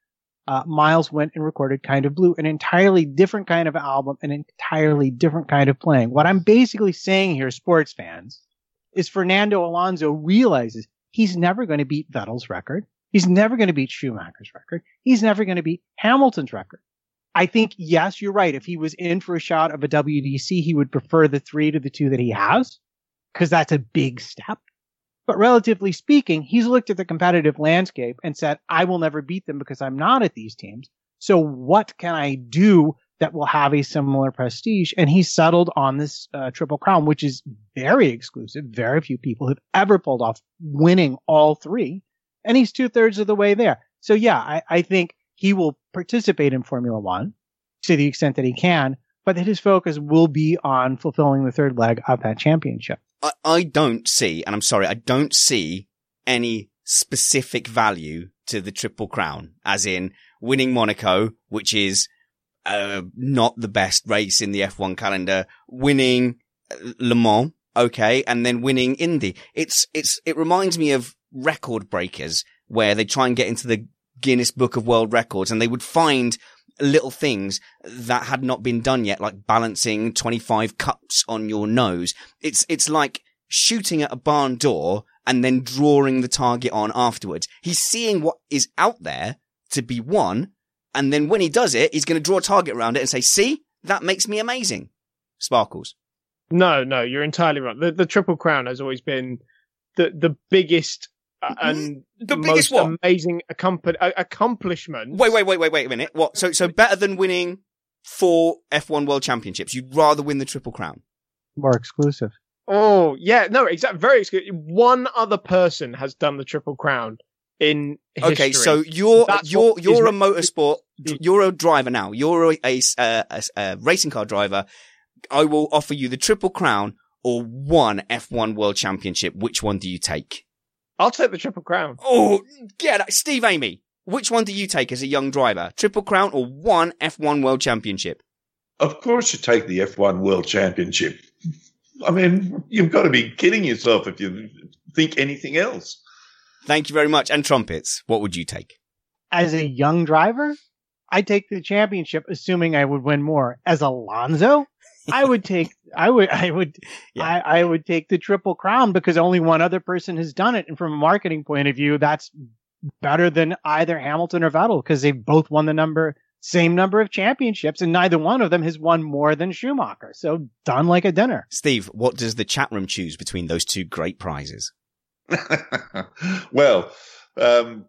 uh, Miles went and recorded Kind of Blue, an entirely different kind of album, an entirely different kind of playing. What I'm basically saying here, sports fans, is Fernando Alonso realizes he's never going to beat Vettel's record. He's never going to beat Schumacher's record. He's never going to beat Hamilton's record. I think, yes, you're right. If he was in for a shot of a WDC, he would prefer the three to the two that he has, because that's a big step. But relatively speaking, he's looked at the competitive landscape and said, I will never beat them because I'm not at these teams. So what can I do that will have a similar prestige? And he settled on this uh, triple crown, which is very exclusive. Very few people have ever pulled off winning all three. And he's two thirds of the way there. So yeah, I, I think he will participate in Formula One to the extent that he can, but that his focus will be on fulfilling the third leg of that championship. I, I don't see, and I'm sorry, I don't see any specific value to the Triple Crown, as in winning Monaco, which is uh, not the best race in the F1 calendar, winning uh, Le Mans, okay, and then winning Indy. It's it's it reminds me of record breakers where they try and get into the Guinness Book of World Records and they would find little things that had not been done yet, like balancing 25 cups on your nose. It's, it's like shooting at a barn door and then drawing the target on afterwards. He's seeing what is out there to be won. And then when he does it, he's going to draw a target around it and say, see, that makes me amazing. Sparkles. No, no, you're entirely right. The, the Triple Crown has always been the, the biggest. Uh, and the biggest what? amazing accomp- uh, accomplishment. Wait, wait, wait, wait, wait a minute. What? So, so better than winning four F1 World Championships, you'd rather win the Triple Crown? More exclusive. Oh, yeah, no, exactly. Very exclusive. One other person has done the Triple Crown in history. Okay, so you're That's you're you're a is- motorsport. You're a driver now. You're a, a, uh, a, a racing car driver. I will offer you the Triple Crown or one F1 World Championship. Which one do you take? I'll take the Triple Crown. Oh, get out. Steve Amy. which one do you take as a young driver? Triple Crown or one F1 World Championship? Of course, you take the F1 World Championship. I mean, you've got to be kidding yourself if you think anything else. Thank you very much. And trumpets, what would you take? As a young driver, I take the championship, assuming I would win more. As Alonso, I would take, I would, <laughs> I would, Yeah. I, I would take the triple crown because only one other person has done it. And from a marketing point of view, that's better than either Hamilton or Vettel because they've both won the number, same number of championships and neither one of them has won more than Schumacher. So done like a dinner. Steve, what does the chat room choose between those two great prizes? <laughs> well, um,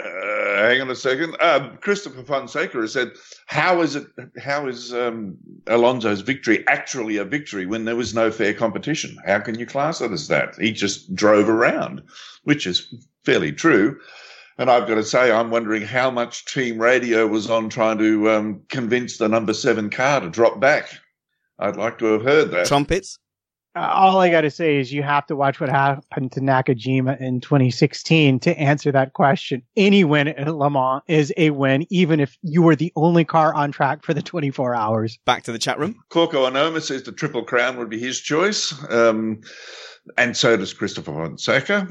uh, hang on a second. Um, Christopher Fonseca has said, "How is it? How is um, Alonso's victory actually a victory when there was no fair competition? How can you class it as that? He just drove around, which is fairly true." And I've got to say, I'm wondering how much team radio was on trying to um, convince the number seven car to drop back. I'd like to have heard that. Trumpets? Uh, all I got to say is you have to watch what happened to Nakajima in 2016 to answer that question. Any win at Le Mans is a win, even if you were the only car on track for the 24 hours. Back to the chat room. Corco Anoma says the Triple Crown would be his choice. Um, and so does Christopher Fonseca.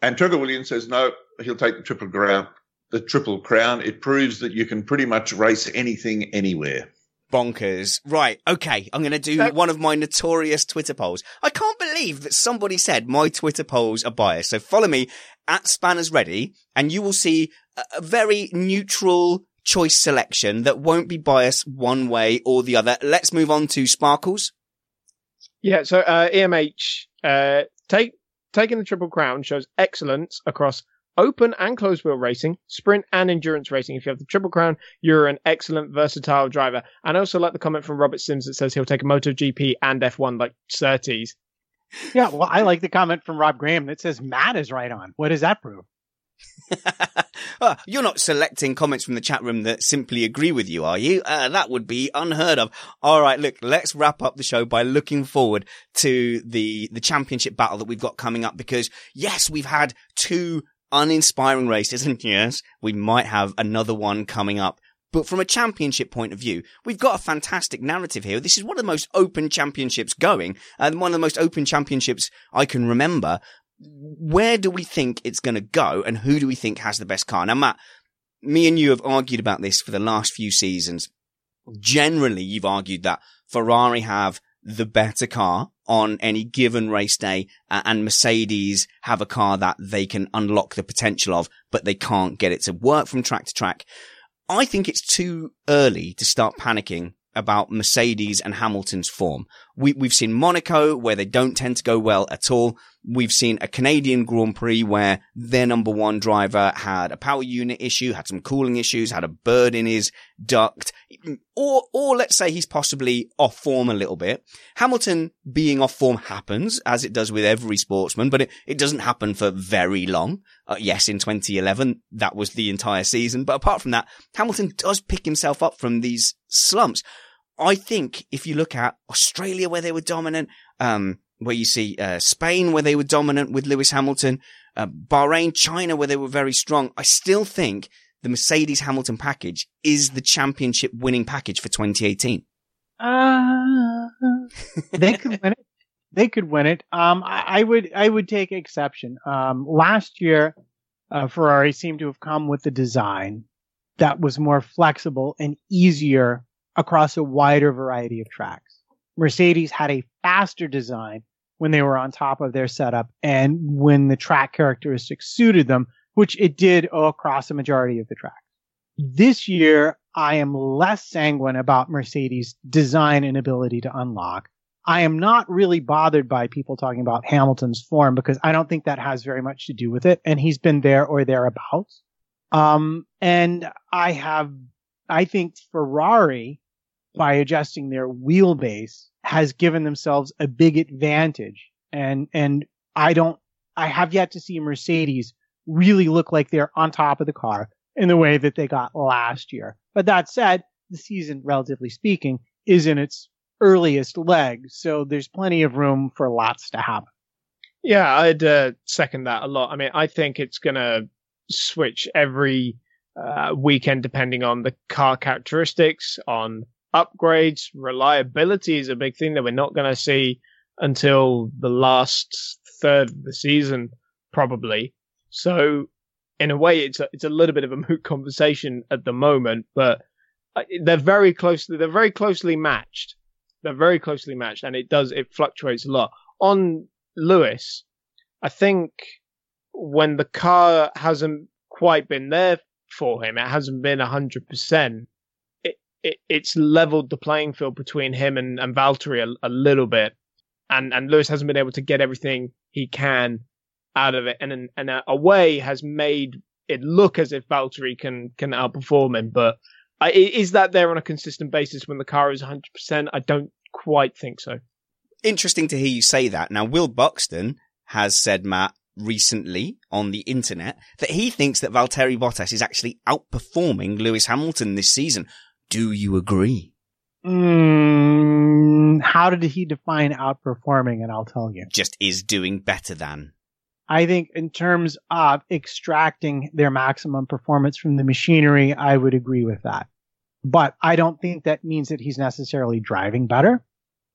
And Turger Williams says no, he'll take the Triple Crown. The Triple Crown. It proves that you can pretty much race anything anywhere. Bonkers. Right. Okay. I'm going to do one of my notorious Twitter polls. I can't believe that somebody said my Twitter polls are biased. So follow me at Spanners Ready and you will see a, a very neutral choice selection that won't be biased one way or the other. Let's move on to Sparkles. Yeah, so uh, EMH uh, take taking the triple crown shows excellence across open and closed wheel racing, sprint and endurance racing. If you have the triple crown, you're an excellent versatile driver. And I also like the comment from Robert Sims that says he'll take a MotoGP and F1 like Surtees. Yeah, well, I like the comment from Rob Graham that says Matt is right on. What does that prove? <laughs> Oh, you're not selecting comments from the chat room that simply agree with you, are you? Uh, that would be unheard of. All right, look, let's wrap up the show by looking forward to the the championship battle that we've got coming up because yes, we've had two uninspiring races and yes, we might have another one coming up. But from a championship point of view, we've got a fantastic narrative here. This is one of the most open championships going and one of the most open championships I can remember where do we think it's going to go and who do we think has the best car? Now, Matt, me and you have argued about this for the last few seasons. Generally, you've argued that Ferrari have the better car on any given race day uh, and Mercedes have a car that they can unlock the potential of, but they can't get it to work from track to track. I think it's too early to start panicking about Mercedes and Hamilton's form. We, we've seen Monaco where they don't tend to go well at all. We've seen a Canadian Grand Prix where their number one driver had a power unit issue, had some cooling issues, had a bird in his duct, or, or let's say he's possibly off form a little bit. Hamilton being off form happens, as it does with every sportsman, but it, it doesn't happen for very long. Uh, yes, in 2011, that was the entire season. But apart from that, Hamilton does pick himself up from these slumps. I think if you look at Australia where they were dominant, um, where you see uh, Spain where they were dominant with Lewis Hamilton, uh, Bahrain, China where they were very strong, I still think the Mercedes Hamilton package is the championship winning package for 2018. Uh, they could win it. <laughs> They could win it. Um, I, I would, I would take exception. Um, last year, uh, Ferrari seemed to have come with a design that was more flexible and easier across a wider variety of tracks. Mercedes had a faster design when they were on top of their setup and when the track characteristics suited them, which it did across a majority of the tracks. This year, I am less sanguine about Mercedes' design and ability to unlock. I am not really bothered by people talking about Hamilton's form because I don't think that has very much to do with it. And he's been there or thereabouts. Um, and I have, I think Ferrari, by adjusting their wheelbase, has given themselves a big advantage. And, and I don't, I have yet to see Mercedes really look like they're on top of the car in the way that they got last year. But that said, the season, relatively speaking, is in its earliest leg. So there's plenty of room for lots to happen. Yeah, I'd uh, second that a lot. I mean, I think it's going to switch every uh, weekend, depending on the car characteristics, on upgrades. Reliability is a big thing that we're not going to see until the last third of the season, probably. So, in a way, it's a, it's a little bit of a <laughs> moot conversation at the moment, but uh, they're very closely they're very closely matched. They're very closely matched, and it does it fluctuates a lot. On Lewis, I think when the car hasn't quite been there for him, it hasn't been hundred percent. It, it it's leveled the playing field between him and, and Valtteri a, a little bit, and and Lewis hasn't been able to get everything he can out of it, and and a, a way has made it look as if Valtteri can can outperform him, but I, is that there on a consistent basis when the car is 100%? I don't quite think so. Interesting to hear you say that. Now, Will Buxton has said, Matt, recently on the internet that he thinks that Valtteri Bottas is actually outperforming Lewis Hamilton this season. Do you agree? Mm, how did he define outperforming? And I'll tell you. Just is doing better than. I think in terms of extracting their maximum performance from the machinery, I would agree with that. But I don't think that means that he's necessarily driving better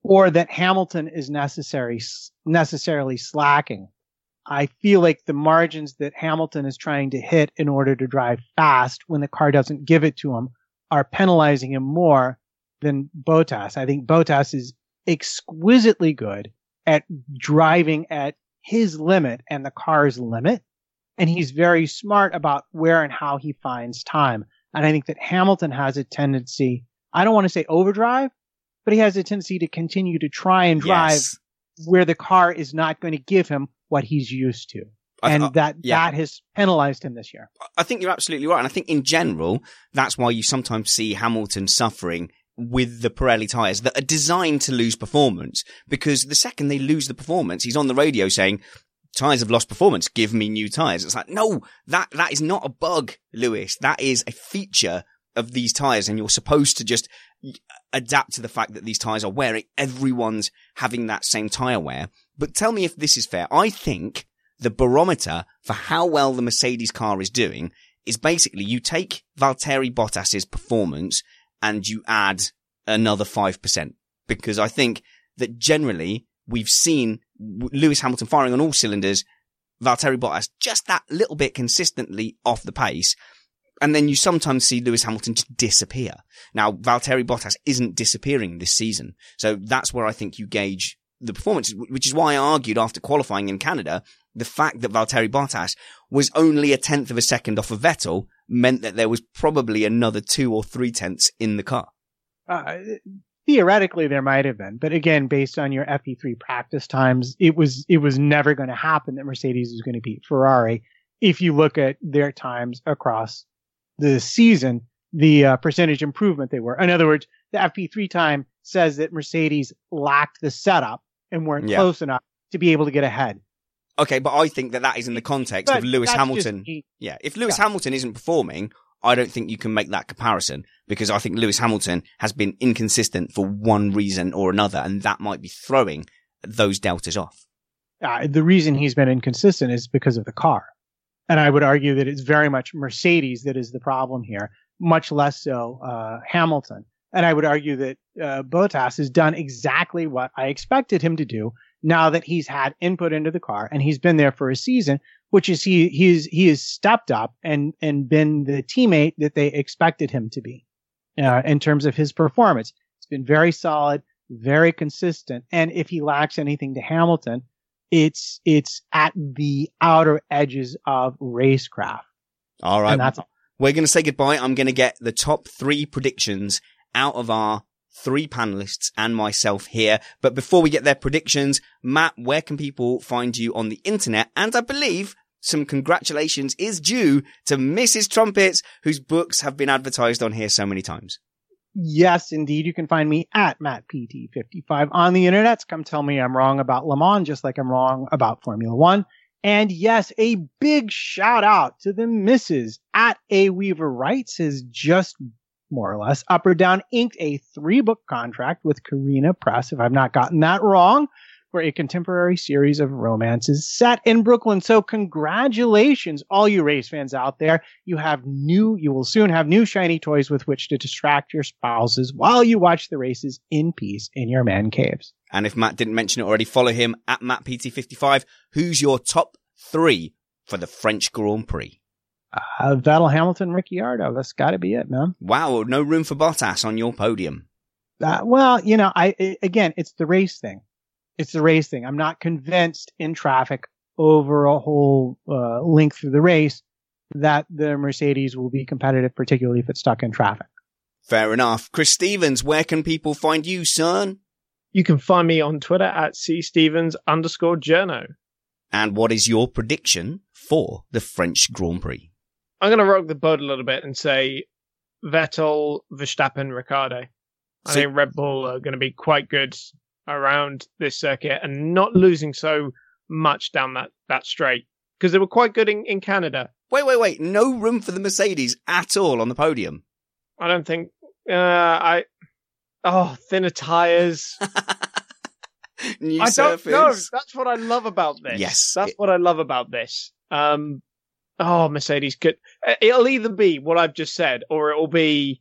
or that Hamilton is necessary, necessarily slacking. I feel like the margins that Hamilton is trying to hit in order to drive fast when the car doesn't give it to him are penalizing him more than Bottas. I think Bottas is exquisitely good at driving at his limit and the car's limit. And he's very smart about where and how he finds time. And I think that Hamilton has a tendency, I don't want to say overdrive, but he has a tendency to continue to try and drive yes. where the car is not going to give him what he's used to. And that yeah. that has penalized him this year. I think you're absolutely right. And I think in general, that's why you sometimes see Hamilton suffering with the Pirelli tyres that are designed to lose performance because the second they lose the performance, he's on the radio saying, tyres have lost performance. Give me new tyres. It's like, no, that, that is not a bug, Lewis. That is a feature of these tyres and you're supposed to just adapt to the fact that these tyres are wearing. Everyone's having that same tyre wear. But tell me if this is fair. I think the barometer for how well the Mercedes car is doing is basically you take Valtteri Bottas's performance and you add another 5%. Because I think that generally we've seen Lewis Hamilton firing on all cylinders, Valtteri Bottas just that little bit consistently off the pace. And then you sometimes see Lewis Hamilton just disappear. Now, Valtteri Bottas isn't disappearing this season. So that's where I think you gauge the performance, which is why I argued after qualifying in Canada, the fact that Valtteri Bottas was only a tenth of a second off of Vettel meant that there was probably another two or three tenths in the car. Uh, theoretically, there might have been, but again, based on your FP3 practice times, it was it was never going to happen that Mercedes was going to beat Ferrari. If you look at their times across the season, the uh, percentage improvement they were. In other words, the FP3 time says that Mercedes lacked the setup and weren't yeah. close enough to be able to get ahead. Okay, but I think that that is in the context but of Lewis Hamilton. Just, yeah, if Lewis yeah. Hamilton isn't performing, I don't think you can make that comparison because I think Lewis Hamilton has been inconsistent for one reason or another, and that might be throwing those deltas off. Uh, the reason he's been inconsistent is because of the car. And I would argue that it's very much Mercedes that is the problem here, much less so uh, Hamilton. And I would argue that uh, Bottas has done exactly what I expected him to do now that he's had input into the car and he's been there for a season, which is he he's he has stepped up and and been the teammate that they expected him to be uh, in terms of his performance. It's been very solid, very consistent, and if he lacks anything to Hamilton, it's it's at the outer edges of racecraft. All right, that's all we're going to say goodbye. I'm going to get the top three predictions out of our three panelists and myself here. But before we get their predictions, Matt, where can people find you on the internet? And I believe some congratulations is due to Mrs. Trumpets, whose books have been advertised on here so many times. Yes, indeed. You can find me at MattPT55 on the internet. Come tell me I'm wrong about Le Mans, just like I'm wrong about Formula One. And yes, a big shout out to the misses at A Weaver Writes has just more or less, up or down, inked a three book contract with Carina Press, if I've not gotten that wrong, for a contemporary series of romances set in Brooklyn. So congratulations, all you race fans out there. You have new, you will soon have new shiny toys with which to distract your spouses while you watch the races in peace in your man caves. And if Matt didn't mention it already, follow him at MattPT55. Who's your top three for the French Grand Prix? Uh, Vettel, Hamilton, Ricciardo. That's got to be it, man. Wow, no room for Bottas on your podium. Uh, well, you know, I, I again, it's the race thing. It's the race thing. I'm not convinced in traffic over a whole uh, length of the race that the Mercedes will be competitive, particularly if it's stuck in traffic. Fair enough. Chris Stevens, where can people find you, son? You can find me on Twitter at cstevens underscore journo. And what is your prediction for the French Grand Prix? I'm going to rock the boat a little bit and say Vettel, Verstappen, Ricciardo. I So- think Red Bull are going to be quite good around this circuit and not losing so much down that, that straight because they were quite good in, in Canada. Wait, wait, wait. No room for the Mercedes at all on the podium. I don't think, uh, I, oh, thinner tires. <laughs> New I surface. don't know. That's what I love about this. Yes. That's what I love about this. Um, oh, Mercedes could, uh, it'll either be what I've just said or it'll be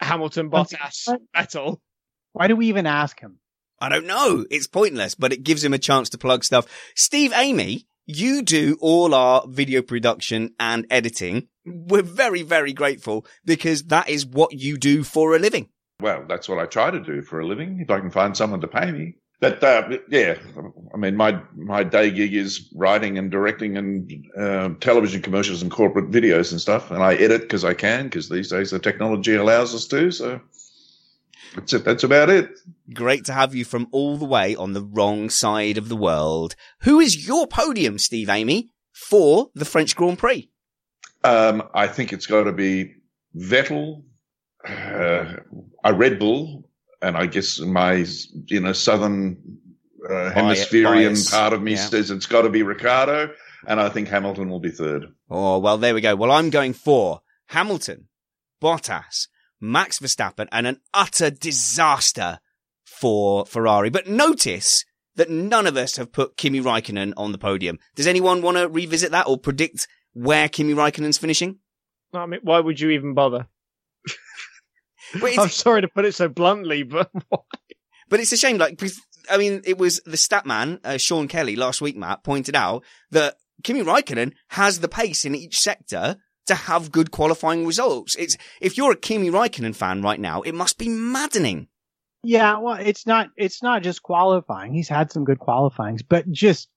Hamilton, Bottas, Vettel. Why do we even ask him? I don't know. It's pointless, but it gives him a chance to plug stuff. Steve Amy, you do all our video production and editing. We're very, very grateful because that is what you do for a living. Well, that's what I try to do for a living. If I can find someone to pay me. But uh, yeah, I mean, my my day gig is writing and directing and uh, television commercials and corporate videos and stuff, and I edit because I can because these days the technology allows us to. So that's it. That's about it. Great to have you from all the way on the wrong side of the world. Who is your podium, Steve Amy, for the French Grand Prix? Um, I think it's got to be Vettel, uh, a Red Bull, and I guess my you know southern uh, hemispherian bias. part of me Yeah. says it's got to be Ricciardo, and I think Hamilton will be third. Oh, well, there we go. Well, I'm going for Hamilton, Bottas, Max Verstappen, and an utter disaster for Ferrari. But notice that none of us have put Kimi Raikkonen on the podium. Does anyone want to revisit that or predict where Kimi Raikkonen's finishing? I mean, why would you even bother? Wait, I'm sorry to put it so bluntly, but <laughs> but it's a shame. Like, because, I mean, it was the stat man, uh, Sean Kelly, last week, Matt, pointed out that Kimi Raikkonen has the pace in each sector to have good qualifying results. It's, if you're a Kimi Raikkonen fan right now, it must be maddening. Yeah, well, it's not it's not just qualifying. He's had some good qualifyings, but just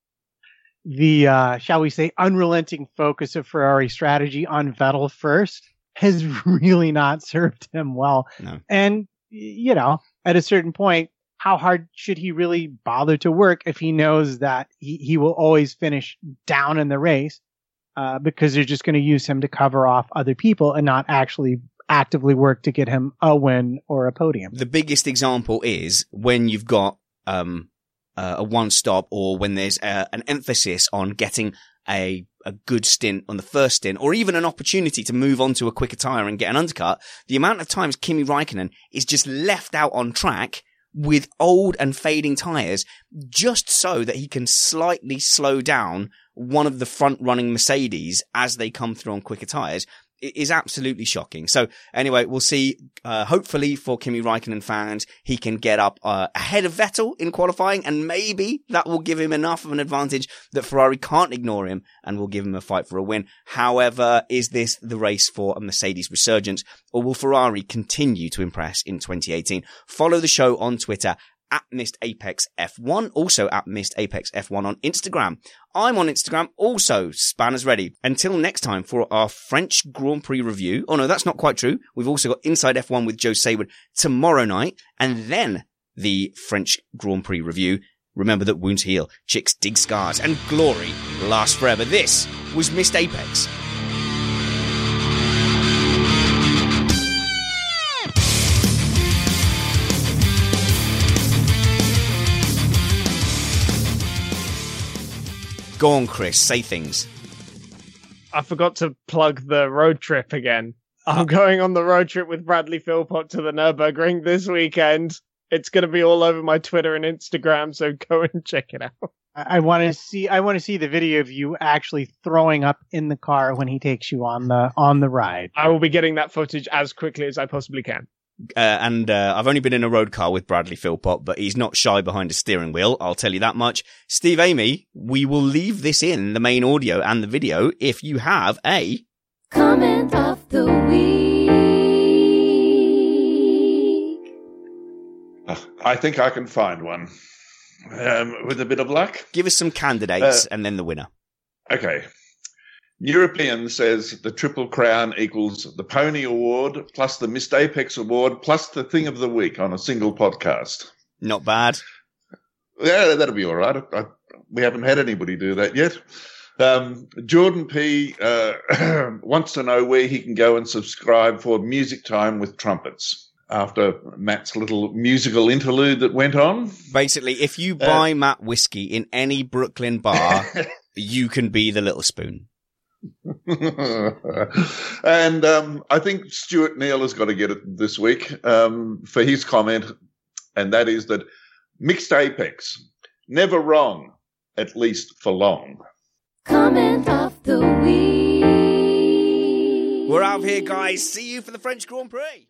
the uh shall we say unrelenting focus of Ferrari strategy on Vettel first has <laughs> really not served him well. No. And you know, at a certain point, how hard should he really bother to work if he knows that he, he will always finish down in the race? Uh, because they're just going to use him to cover off other people and not actually actively work to get him a win or a podium. The biggest example is when you've got, um, uh, a one stop or when there's uh an emphasis on getting a, a good stint on the first stint or even an opportunity to move on to a quicker tire and get an undercut. The amount of times Kimi Raikkonen is just left out on track with old and fading tires just so that he can slightly slow down one of the front running Mercedes as they come through on quicker tires is absolutely shocking. So anyway, we'll see. Uh, hopefully for Kimi Raikkonen fans, he can get up uh, ahead of Vettel in qualifying, and maybe that will give him enough of an advantage that Ferrari can't ignore him and will give him a fight for a win. However, is this the race for a Mercedes resurgence, or will Ferrari continue to impress in 2018? Follow the show on Twitter at Missed Apex F1, also at Missed Apex F1 on Instagram. I'm on Instagram, also Spanners Ready. Until next time for our French Grand Prix review. Oh no, that's not quite true. We've also got Inside F1 with Joe Saward tomorrow night, and then the French Grand Prix review. Remember that wounds heal, chicks dig scars, and glory lasts forever. This was Missed Apex. Go on, Chris, say things. I forgot to plug the road trip again. I'm ah. going on the road trip with Bradley Philpott to the Nurburgring this weekend. It's going to be all over my Twitter and Instagram, so go <laughs> and check it out. I, I want to see. I want to see the video of you actually throwing up in the car when he takes you on the on the ride. I will be getting that footage as quickly as I possibly can. Uh, and uh, I've only been in a road car with Bradley Philpott, but he's not shy behind a steering wheel. I'll tell you that much. Steve Amy, we will leave this in the main audio and the video if you have a comment of the week. I think I can find one um, with a bit of luck. Give us some candidates Uh, and then the winner. Okay. European says the Triple Crown equals the Pony Award plus the Missed Apex Award plus the Thing of the Week on a single podcast. Not bad. Yeah, that'll be all right. I, we haven't had anybody do that yet. Um, Jordan P uh, <clears throat> wants to know where he can go and subscribe for Music Time with Trumpets after Matt's little musical interlude that went on. Basically, if you Uh, buy Matt whiskey in any Brooklyn bar, <laughs> you can be the little spoon. <laughs> and um, I think Stuart Neal has got to get it this week um, for his comment, and that is that Missed Apex, never wrong, at least for long. Comment of the week. We're out of here, guys. See you for the French Grand Prix.